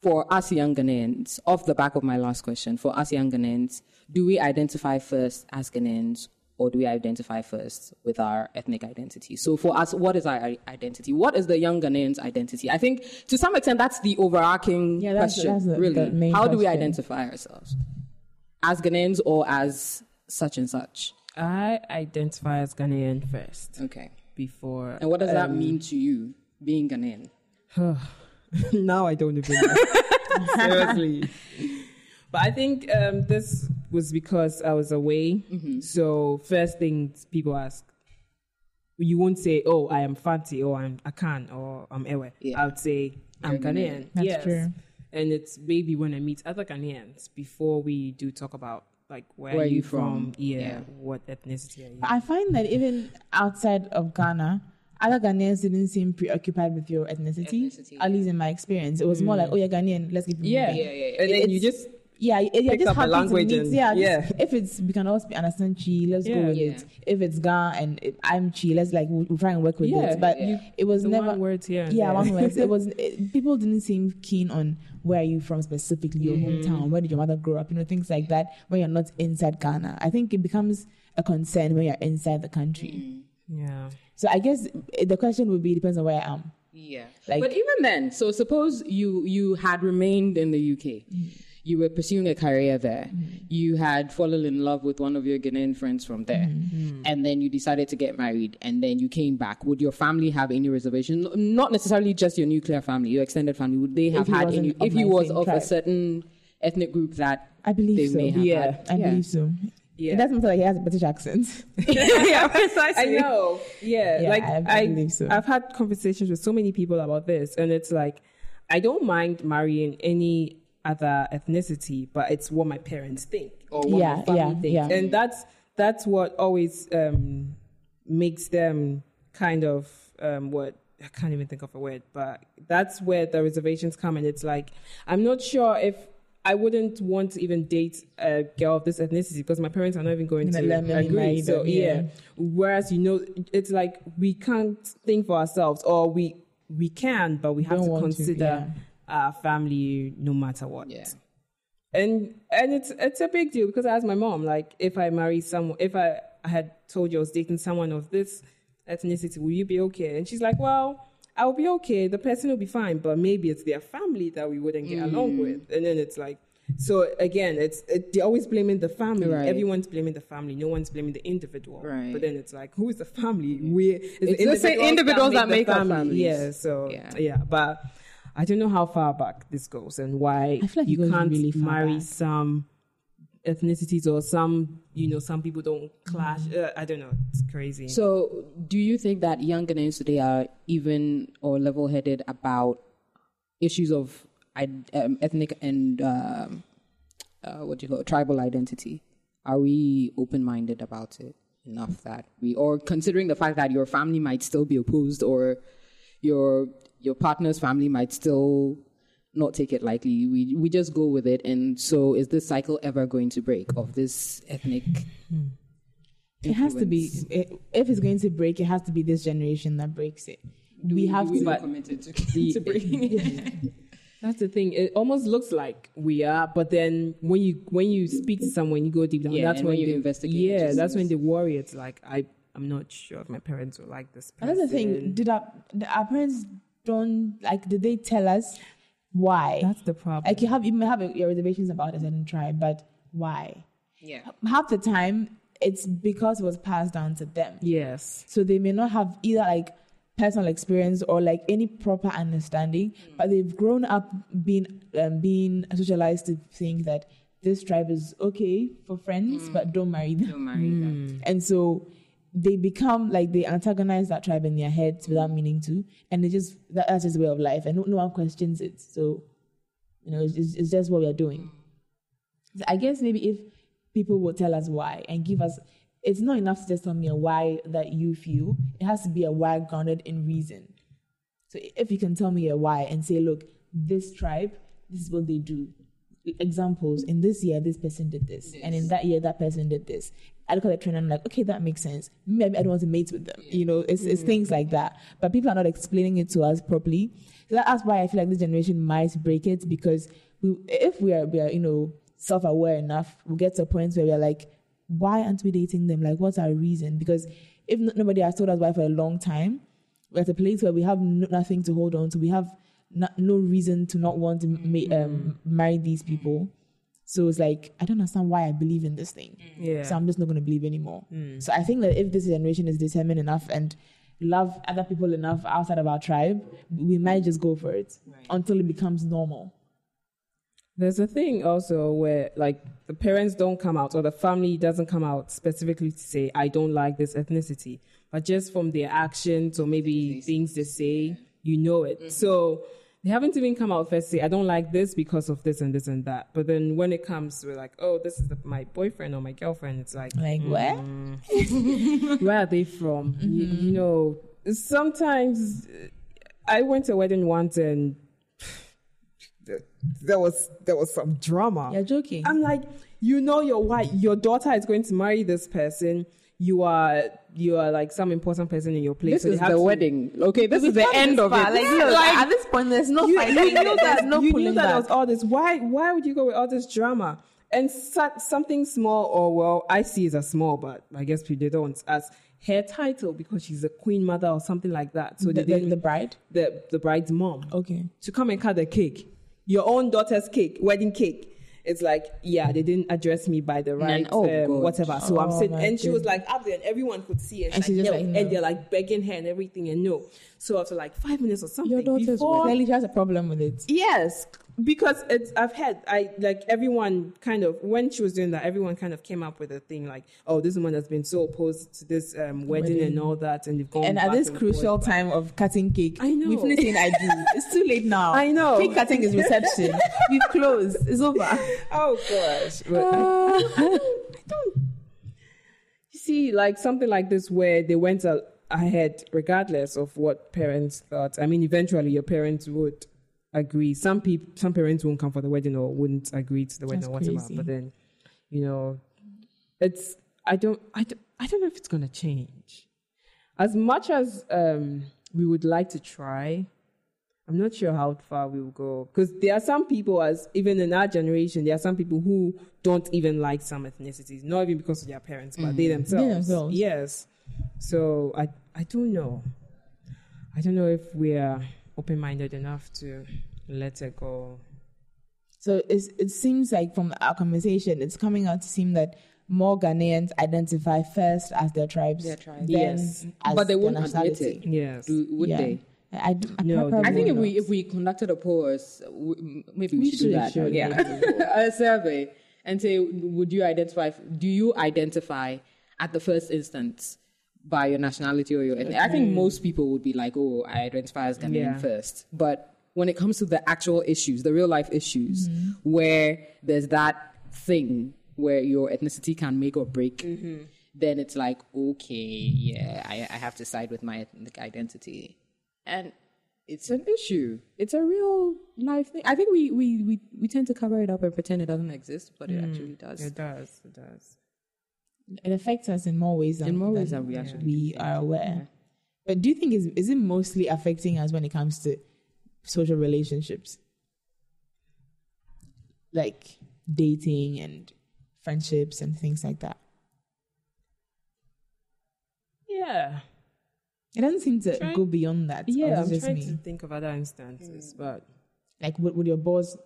S5: for us young Ghanaians, off the back of my last question, for us young Ghanaians, do we identify first as Ghanaians or do we identify first with our ethnic identity? So for us, what is our identity? What is the young Ghanaians' identity? I think to some extent that's the overarching
S3: Yeah, that's-
S5: question,
S3: that's the-
S5: really.
S3: the main
S5: How do we
S3: question.
S5: identify ourselves? As Ghanaians or as such and such?
S4: I identify as Ghanaian first
S5: Okay.
S4: before.
S5: And what does that
S4: um,
S5: mean to you, being Ghanaian? (sighs) (laughs)
S4: now I don't even know. (laughs) Seriously. But I think um, this was because I was away. So first things people ask, you won't say, "Oh, I am Fanti," or "I'm Akan," or "I'm Ewe."
S5: Yeah.
S4: I would say, "I'm
S5: Ghanaian.
S4: Ghanaian."
S3: That's
S4: yes.
S3: true.
S4: And it's maybe when I meet other Ghanaians before we do talk about like where,
S5: Where
S4: are you
S5: you
S4: from?
S5: from?
S4: Yeah,
S5: Yeah.
S4: What ethnicity are you?
S3: I find that even outside of Ghana, other Ghanaians didn't seem preoccupied with your ethnicity.
S5: Ethnicity,
S3: At least in my experience, it was more like, "Oh, you're Ghanaian. Let's keep it
S4: yeah.
S3: moving."
S5: yeah, yeah.
S4: And then you just
S3: Yeah, it- you're just
S4: up a
S3: happy
S4: language
S3: to meet.
S4: and-
S3: yeah,
S4: yeah.
S3: just- If it's we can all speak understand Twi, let's go with
S5: Yeah.
S3: it. If it's Ga and it, I'm Twi, let's like we'll, we'll try and work with
S4: Yeah,
S3: it. But
S5: yeah.
S3: it was
S4: the
S3: never.
S4: one words here.
S3: yeah,
S4: there.
S3: one word. (laughs) It was it, people didn't seem keen on where are you from specifically, your
S4: Mm-hmm.
S3: hometown, where did your mother grow up, you know, things like that. When you're not inside Ghana, I think it becomes a concern when you're inside the country.
S4: yeah.
S3: So I guess the question would be depends on where I am.
S5: Yeah.
S3: Like-
S5: but even then, so suppose you you had remained in the UK. You were pursuing a career there. Mm-hmm. You had fallen in love with one of your Ghanaian friends from there. Mm-hmm. And then you decided to get married and then you came back. Would your family have any reservation? Not necessarily just your nuclear family, your extended family. Would they have had any if he was of a certain ethnic group that
S3: I believe
S5: they
S3: so.
S5: may have
S4: Yeah.
S5: had?
S3: I believe so.
S4: Yeah.
S3: It doesn't matter like he has a British accent. (laughs) (laughs)
S4: yeah, precisely. I know. Yeah,
S3: Yeah,
S4: like
S3: I
S4: I,
S3: believe so.
S4: I've had conversations with so many people about this, and it's like I don't mind marrying any other ethnicity, but it's what my parents think or what
S3: Yeah,
S4: my family
S3: yeah,
S4: thinks,
S3: yeah.
S4: and that's that's what always um, makes them kind of um, what. I can't even think of a word, but that's where the reservations come, and it's like I'm not sure if I wouldn't want to even date a girl of this ethnicity because my parents are not even going
S3: Gonna let me
S4: agree.
S3: marry
S4: So
S3: them,
S4: yeah.
S3: yeah.
S4: Whereas you know, it's like we can't think for ourselves, or we we can, but we have
S3: Don't
S4: to
S3: want to,
S4: consider our family no matter what.
S5: Yeah.
S4: And and it's it's a big deal because I asked my mom, like, if I marry someone, if I, I had told you I was dating someone of this ethnicity, will you be okay? And she's like, well. I'll be okay. The person will be fine, but maybe it's their family that we wouldn't get along
S5: Mm.
S4: with. And then it's like, so again, it's it, they're always blaming the family.
S5: Right.
S4: Everyone's blaming the family. No one's blaming the individual.
S5: Right.
S4: But then it's like, who is the family? We
S5: It's the same individuals that make
S4: the family.
S5: families.
S4: Yeah. So
S5: Yeah.
S4: yeah. But I don't know how far back this goes and why
S3: like
S4: you can't
S3: really
S4: marry
S3: back.
S4: some ethnicities or some you know some people don't clash. Uh, I don't know. It's crazy.
S5: So, do you think that young Ghanaians today are even or level headed about issues of um, ethnic and um, uh, what do you call it, tribal identity? Are we open minded about it enough that we, or considering the fact that your family might still be opposed or your your partner's family might still not take it lightly. We we just go with it, and so is this cycle ever going to break of this ethnic? Hmm.
S3: It has to be. It, if it's going to break, it has to be this generation that breaks it. we have
S5: we
S3: to.
S5: feel committed to, (laughs) to breaking it. (laughs)
S4: That's the thing. It almost looks like we are, but then when you when you speak to someone, you go deep down.
S5: Yeah,
S4: that's when
S5: when you
S4: they,
S5: investigate,
S4: Yeah,
S5: just
S4: that's when they worry. It's like I I'm not sure if my parents will like this. Person.
S3: Another thing, did our, did our parents don't like? Did they tell us why?
S4: That's the problem.
S3: like you have you may have your reservations about a certain tribe, but why?
S5: Yeah.
S3: Half the time, it's because it was passed down to them.
S4: yes.
S3: So they may not have either like personal experience or like any proper understanding, mm. but they've grown up being um, being socialized to think that this tribe is okay for friends, mm. but don't marry them.
S5: Don't marry them. Mm.
S3: And so they become like they antagonize that tribe in their heads without meaning to, and they just that, that's just a way of life, and no, no one questions it. So you know, it's, it's just what we are doing. So I guess maybe if people will tell us why and give us. It's not enough to just tell me a why that you feel. It has to be a why grounded in reason. So if you can tell me a why and say, look, this tribe, this is what they do. Examples in this year, this person did this, and in that year, that person did this. I look at the trend and I'm like, okay, that makes sense. Maybe I don't want to mate with them. You know, it's, it's things like that. But people are not explaining it to us properly. So that's why I feel like this generation might break it because we, if we are, we are, you know, self aware enough, we'll get to a point where we're like, why aren't we dating them? Like, what's our reason? Because if nobody has told us why for a long time, we're at a place where we have no, nothing to hold on to. We have no, no reason to not want to ma- um, marry these people. So it's like, I don't understand why I believe in this thing.
S4: Yeah.
S3: So I'm just not going to believe anymore. So I think that if this generation is determined enough and love other people enough outside of our tribe, we might just go for it until it becomes normal.
S4: There's a thing also where like the parents don't come out or the family doesn't come out specifically to say I don't like this ethnicity, but just from their actions or maybe things they say, you know it. So they haven't even come out first say I don't like this because of this and this and that. But then when it comes to like oh this is the, my boyfriend or my girlfriend, it's like
S3: Like, where? (laughs)
S4: where are they from? You, you know, sometimes uh, I went to a wedding once and (sighs) there was there was some drama.
S3: You're joking.
S4: I'm like, you know, your wife, your daughter is going to marry this person. You are you are like some important person in your place.
S5: This
S4: so
S5: is the
S4: to-
S5: wedding. Okay, this is the end of
S3: far,
S5: it.
S3: Like, look,
S4: Like,
S3: at this point, there's no
S4: You,
S3: fighting.
S4: you knew
S3: there's
S4: that
S3: no
S4: you
S3: pulling
S4: knew that there was all this. Why why would you go with all this drama? And so, something small, or well, I see it as small, but I guess they don't as her title because she's a queen mother or something like that. So
S3: the,
S4: they
S3: the,
S4: didn't
S3: the bride.
S4: the the bride's mom
S3: Okay.
S4: to come and cut the cake, your own daughter's cake, wedding cake. It's like, yeah, they didn't address me by the right,
S5: oh,
S4: um, whatever. So I'm
S3: Oh,
S4: sitting, and she was like up there, and everyone could see, and,
S3: And
S4: she's
S3: she's
S4: like,
S3: just
S4: no.
S3: like,
S4: and they're like begging her and everything, and no. So after like five minutes or something,
S5: Your daughter's
S4: before,
S3: Clearly, she has a problem with it.
S4: Yes, because it's I've had I like everyone kind of when she was doing that, everyone kind of came up with a thing like, oh, this woman has been so opposed to this um, wedding,
S3: Wedding.
S4: and all that, and they've gone.
S3: And at this crucial
S4: forth.
S3: time of cutting cake,
S4: I know.
S3: we finished saying I do. It's too late now.
S4: I know.
S3: Cake cutting is reception. (laughs) We've closed. It's over.
S4: Oh gosh. But I, I don't, I don't you see like something like this where they went ahead regardless of what parents thought. I mean eventually your parents would agree. Some people some parents won't come for the wedding or wouldn't agree to the wedding
S3: That's
S4: or whatever.
S3: crazy.
S4: But then, you know, it's I don't I don't, I don't know if it's gonna change. As much as um we would like to try, I'm not sure how far we will go because there are some people, as even in our generation, there are some people who don't even like some ethnicities, not even because of their parents, but they themselves.
S3: themselves.
S4: Yes. So I I don't know. I don't know if we are open minded enough to let it go.
S3: So it's, it seems like from our conversation, it's coming out to seem that more Ghanaians identify first as their tribes.
S5: Their tribes.
S4: Yes.
S3: as
S5: But they
S3: their
S5: wouldn't admit
S3: nationality.
S5: it.
S4: Yes.
S5: Do- Would
S3: Yeah.
S5: they?
S3: I, I,
S4: No,
S5: I think if
S3: not.
S5: we if we conducted a poll, or maybe we,
S3: We
S5: should, do that.
S3: should,
S5: yeah, (laughs) a survey and say, would you identify? Do you identify at the first instance by your nationality or your? ethnic? I think most people would be like, oh, I identify as Ghanaian
S4: Yeah.
S5: first. But when it comes to the actual issues, the real life issues, mm-hmm. where there's that thing where your ethnicity can make or break. Mm-hmm. Then it's like, okay, yeah, I, I have to side with my ethnic identity and it's an issue. It's a real life thing. I think we, we, we, we tend to cover it up and pretend it doesn't exist, but it mm. actually does.
S4: It does. It does.
S3: It affects us in more ways than,
S5: In more ways than we actually
S3: we are aware. But do you think is is it mostly affecting us when it comes to social relationships, like dating and friendships and things like that?
S4: Yeah.
S3: It doesn't seem to
S4: Trying-
S3: go beyond that.
S4: Yeah, I'm
S3: just
S4: trying
S3: me?
S4: to think of other instances, hmm. but
S3: Like, would, would your boss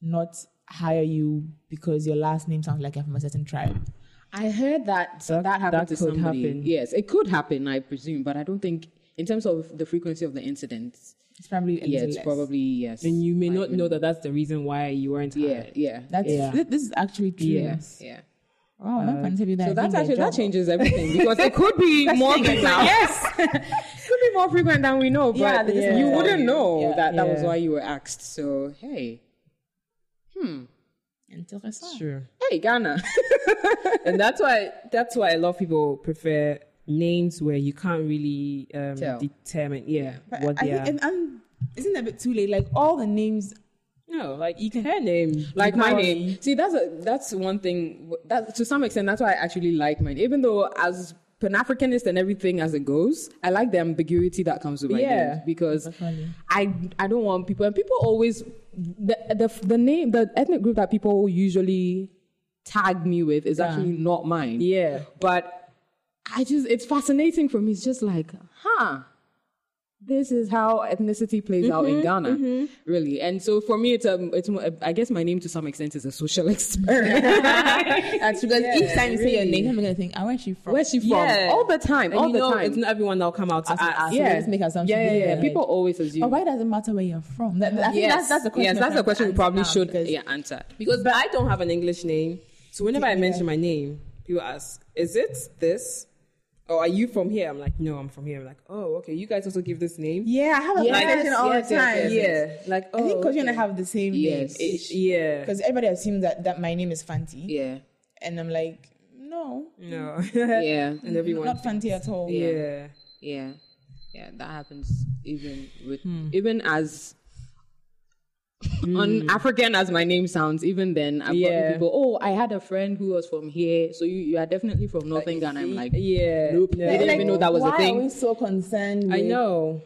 S3: not hire you because your last name sounds like you're from a certain tribe?
S5: I heard that that,
S4: That-
S5: happened
S4: that
S5: to
S4: could
S5: somebody.
S4: happen.
S5: Yes, it could happen, I presume, but I don't think, in terms of the frequency of the incidents,
S3: It's probably
S5: yeah, it's
S3: less.
S5: probably yes.
S4: And you may
S5: Might
S4: not know that that's the reason why you weren't
S5: Yeah,
S4: hired.
S5: yeah,
S3: That's
S4: Yeah.
S3: thi- this is actually true.
S5: yes, yeah.
S3: Wow, I'm going to tell you that.
S5: So that's actually that changes everything (laughs) because it could be more frequent. Yes, (laughs) could be more frequent than we know, but
S3: Yeah, just
S5: you wouldn't know
S3: Yeah.
S5: that that was why you were asked. So hey, hmm,
S3: Interessant.
S4: True.
S5: Hey, Ghana. (laughs)
S4: and that's why that's why a lot of people prefer names where you can't really um, determine yeah
S3: But
S4: what
S3: I
S4: they
S3: think,
S4: are.
S3: and, and isn't it a bit too late? Like all the names,
S4: no, like you can her name
S5: like my
S3: Because-
S5: name. See, that's a, that's one thing. That to some extent, that's why I actually like mine. Even though as Pan Africanist and everything as it goes, I like the ambiguity that comes with my
S4: Yeah,
S5: name because
S3: definitely.
S5: I I don't want people and people always the the the name the ethnic group that people usually tag me with is actually not mine.
S4: Yeah.
S5: but I just it's fascinating for me. It's just like, huh. This is how ethnicity plays out in mm-hmm, Ghana, mm-hmm. really. And so for me, it's a, it's. more- I guess my name to some extent is a social (laughs) experiment.
S3: That's (laughs) because each time you say your name, I'm gonna think, ah, oh, where's she from?
S5: Where's she from?
S4: Yeah.
S5: All the time,
S4: And
S5: all the
S4: know,
S5: time.
S4: it's not everyone that'll come out to
S3: As-
S4: ask.
S3: as- So make assumptions.
S5: Yeah, yeah, yeah.
S3: Yeah.
S5: People always assume.
S3: Oh, why does it matter where you're from? That, think
S5: yes,
S3: that's, that's the question.
S5: Yes, that's the question we probably should
S3: because-
S5: yeah, answer.
S4: Because but I don't have an English name. So whenever I
S3: Yeah.
S4: mention my name, people ask, "Is it this?" Or are you from here? I'm like, no, I'm from here. I'm like, oh, okay. You guys also give this name?
S3: Yeah, I have a
S5: Yes,
S3: conversation all
S5: yes,
S3: the time.
S5: yes, yes.
S4: Yeah. Like,
S3: I think
S4: oh,
S3: because you and I have the same
S5: Yes.
S3: name.
S4: Ish, yeah.
S3: Because everybody assumes that, that my name is Fanti.
S5: Yeah,
S3: And I'm like, no.
S4: No. Mm. (laughs)
S5: yeah,
S4: and everyone.
S3: Not Fanti at all.
S4: yeah.
S5: yeah, yeah. That happens even with hmm. even as (laughs) un-African mm. as my name sounds. Even then, I've
S4: Yeah.
S5: got people. Oh, I had a friend who was from here, so you, you are definitely from uh, Northern Ghana. I'm like,
S4: yeah.
S5: nope.
S4: No.
S5: They didn't even know that was
S3: why
S5: a
S3: are
S5: thing.
S3: we so concerned with...
S4: I know.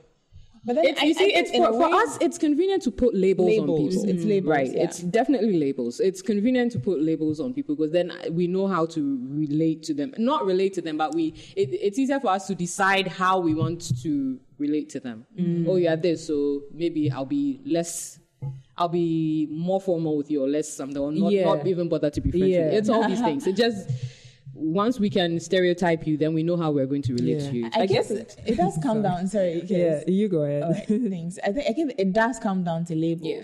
S3: But then
S5: It's,
S3: I,
S5: you see, it's for,
S3: a
S5: for us. It's convenient to put labels,
S3: Labels.
S5: on people.
S3: It's mm. labels,
S5: right?
S3: yeah.
S5: It's definitely labels. It's convenient to put labels on people because then uh, we know how to relate to them. Not relate to them, but we. It, it's easier for us to decide how we want to relate to them.
S3: Mm.
S5: Oh, you're this, so maybe I'll be less. I'll be more formal with you, or less something, or not,
S4: Yeah.
S5: not even bother to be friends.
S4: Yeah.
S5: with you. It's all these things. It just once we can stereotype you, then we know how we're going to relate
S4: Yeah.
S5: to you.
S3: I,
S4: I
S3: guess,
S4: guess
S3: it, it does (laughs) come down. Sorry.
S4: Yeah. You go ahead.
S3: Alright, thanks. I think I think it does come down to labels.
S5: Yeah.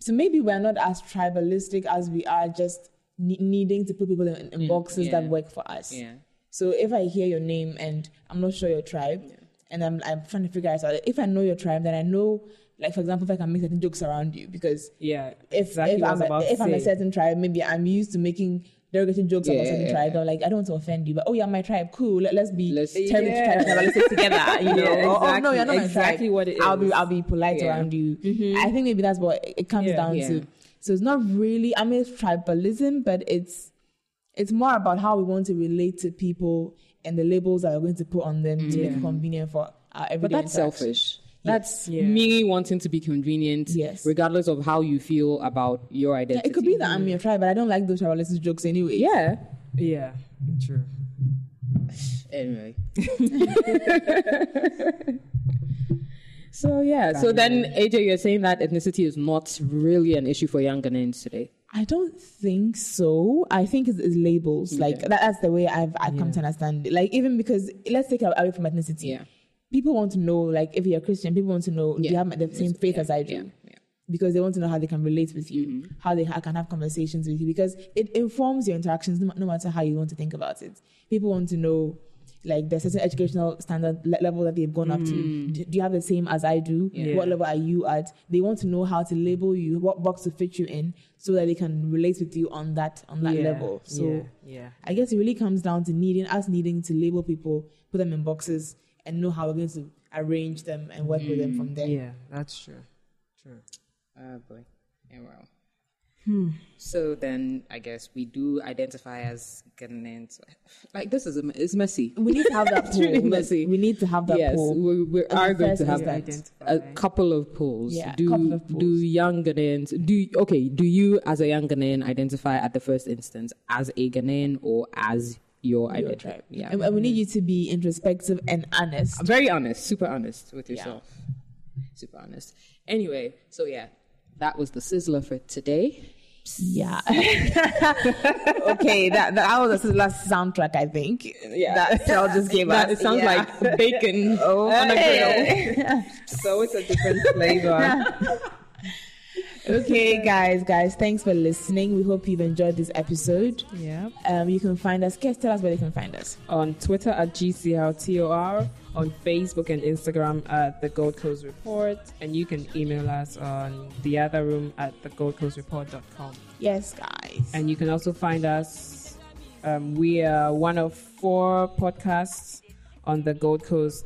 S3: So maybe we're not as tribalistic as we are just ne- needing to put people in, in mm, boxes
S5: yeah.
S3: that work for us.
S5: Yeah.
S3: So if I hear your name and I'm not sure your tribe, and I'm I'm trying to figure out if I know your tribe, then I know. Like for example, if I can make certain jokes around you, because
S4: Yeah.
S3: if
S4: exactly
S3: if, I'm
S4: about
S3: a, if I'm a certain tribe, maybe I'm used to making derogatory jokes about certain
S5: yeah,
S3: tribe. I'm like, I don't want to offend you, but oh, you're my tribe, cool. Let, us be
S5: Let's-
S3: terribly
S4: Yeah.
S3: tribalistic together, (laughs) you know.
S4: Yeah,
S3: Or, oh no, you're not my
S4: Exactly
S3: tribe.
S4: what it is.
S3: I'll be. I'll be polite
S5: Yeah.
S3: around you. Mm-hmm. I think maybe that's what it comes
S4: Yeah.
S3: down
S5: Yeah.
S3: to. So it's not really. I mean, it's tribalism, but it's it's more about how we want to relate to people and the labels that we're going to put on them to make it convenient for our everyday.
S5: But that's selfish. That's
S4: Yeah.
S5: me wanting to be convenient,
S3: Yes.
S5: regardless of how you feel about your
S3: Yeah,
S5: identity.
S3: it could be that I'm your tribe, but I don't like those tribalistic jokes anyway.
S5: Yeah.
S4: Yeah. True.
S5: Anyway. (laughs) so yeah. So then, AJ, you're saying that ethnicity is not really an issue for young Ghanaians today.
S3: I don't think so. I think it's, it's labels. Like that, that's the way I've I've come to understand it. Like even because let's take it away from ethnicity.
S5: Yeah.
S3: People want to know, like if you're a Christian, people want to know do you have the same faith as I do?
S5: Yeah. Yeah.
S3: Because they want to know how they can relate with you,
S5: Mm-hmm.
S3: how they ha- can have conversations with you, because it informs your interactions no, no matter how you want to think about it. People want to know, like, there's certain educational standard le- level that they've gone up to. Do, do you have the same as I do?
S5: Mm. Yeah.
S3: What level are you at? They want to know how to label you, what box to fit you in, so that they can relate with you on that on that
S4: yeah.
S3: level. So
S4: yeah. yeah.
S3: I guess it really comes down to needing us needing to label people, put them in boxes, and know how we're going to arrange them and work with them from there.
S4: Yeah. That's true. True.
S5: Oh boy. Yeah, well. Hmm. So then, I guess we do identify as Ghanaians. Like this is a, it's messy.
S3: We need to have that (laughs)
S5: It's
S3: poll.
S5: really messy.
S3: We need to have that
S5: yes,
S3: poll.
S5: we, we are going to have
S3: instance.
S5: a couple of polls.
S3: Yeah,
S5: do
S3: couple of polls.
S5: do young Ghanaians do okay? Do you, as a young Ghanaian, identify at the first instance as a Ghanaian or as your
S3: Your
S5: identity?
S3: tribe.
S5: Yeah,
S3: And, and we need you to be introspective and honest.
S5: very honest, super honest with yourself. Super honest. Anyway, so yeah, that was the sizzler for today.
S3: Yeah. (laughs) okay, that, that was the last soundtrack, I think.
S5: Yeah.
S3: That Phil just gave
S5: That,
S3: us.
S5: it sounds
S3: Yeah.
S5: like bacon (laughs) oh, on a grill.
S4: So it's a different flavor. (laughs)
S3: okay, (laughs) guys, guys, thanks for listening. We hope you've enjoyed this episode.
S4: Yeah.
S3: Um, you can find us. Guys, tell us where they can find us.
S4: On Twitter at GCLTOR, on Facebook and Instagram at the Gold Coast Report, and you can email us on the other room at the goldcoastreport.com.
S3: Yes, guys.
S4: And you can also find us. Um, we are one of four podcasts on the Gold Coast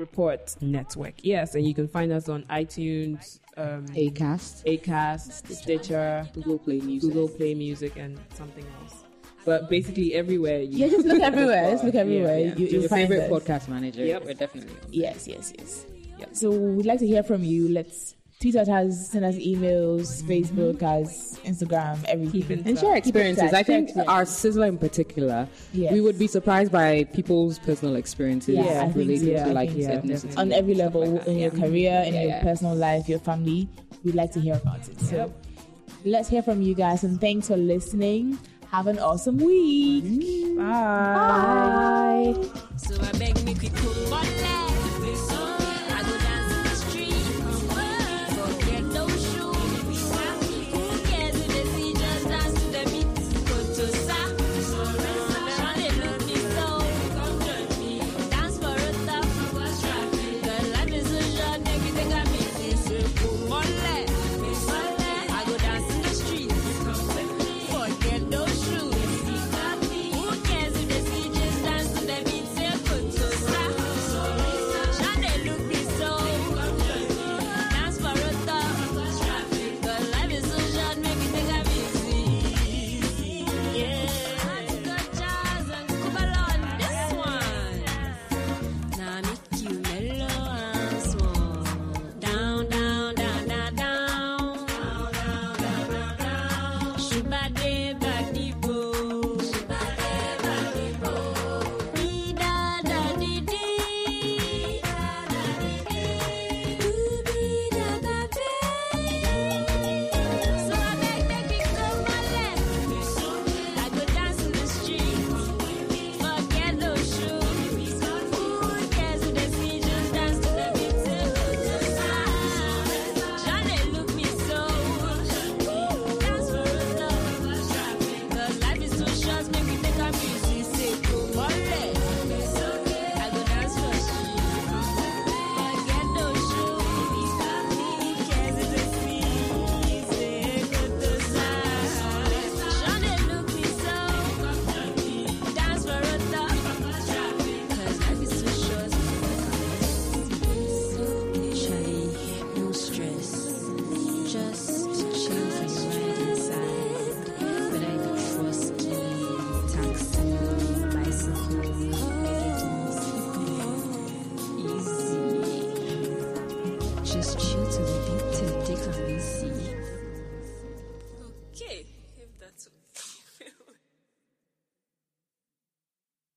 S4: Report Network. Yes, and you can find us on iTunes, um,
S5: Acast,
S4: Acast, Stitcher,
S5: Google Play Music.
S4: Google Play Music, and something else. But basically, everywhere you
S3: yeah, just look everywhere. Just look (laughs) everywhere.
S4: yeah.
S3: You,
S5: Your
S3: you'll find
S5: favorite
S3: us.
S5: podcast manager.
S4: Yep.
S5: We're definitely on.
S3: Yes, yes, yes. So we'd like to hear from you. Let's tweet at us, send us emails, Facebook, us, Instagram, everything.
S4: Keep
S5: and share experiences. I think
S3: experiences.
S5: our sizzler in particular,
S3: Yes.
S5: we would be surprised by people's personal experiences
S3: Yeah, I think
S5: related
S3: so.
S5: to
S3: I
S5: like
S3: think so.
S5: ethnicity.
S3: on every level
S5: like that,
S3: in your career, in
S5: Yeah,
S3: your
S5: yeah.
S3: personal life, your family. We'd like to hear about it. So
S4: Yep.
S3: let's hear from you guys and thanks for listening. Have an awesome week. Bye.
S2: So I beg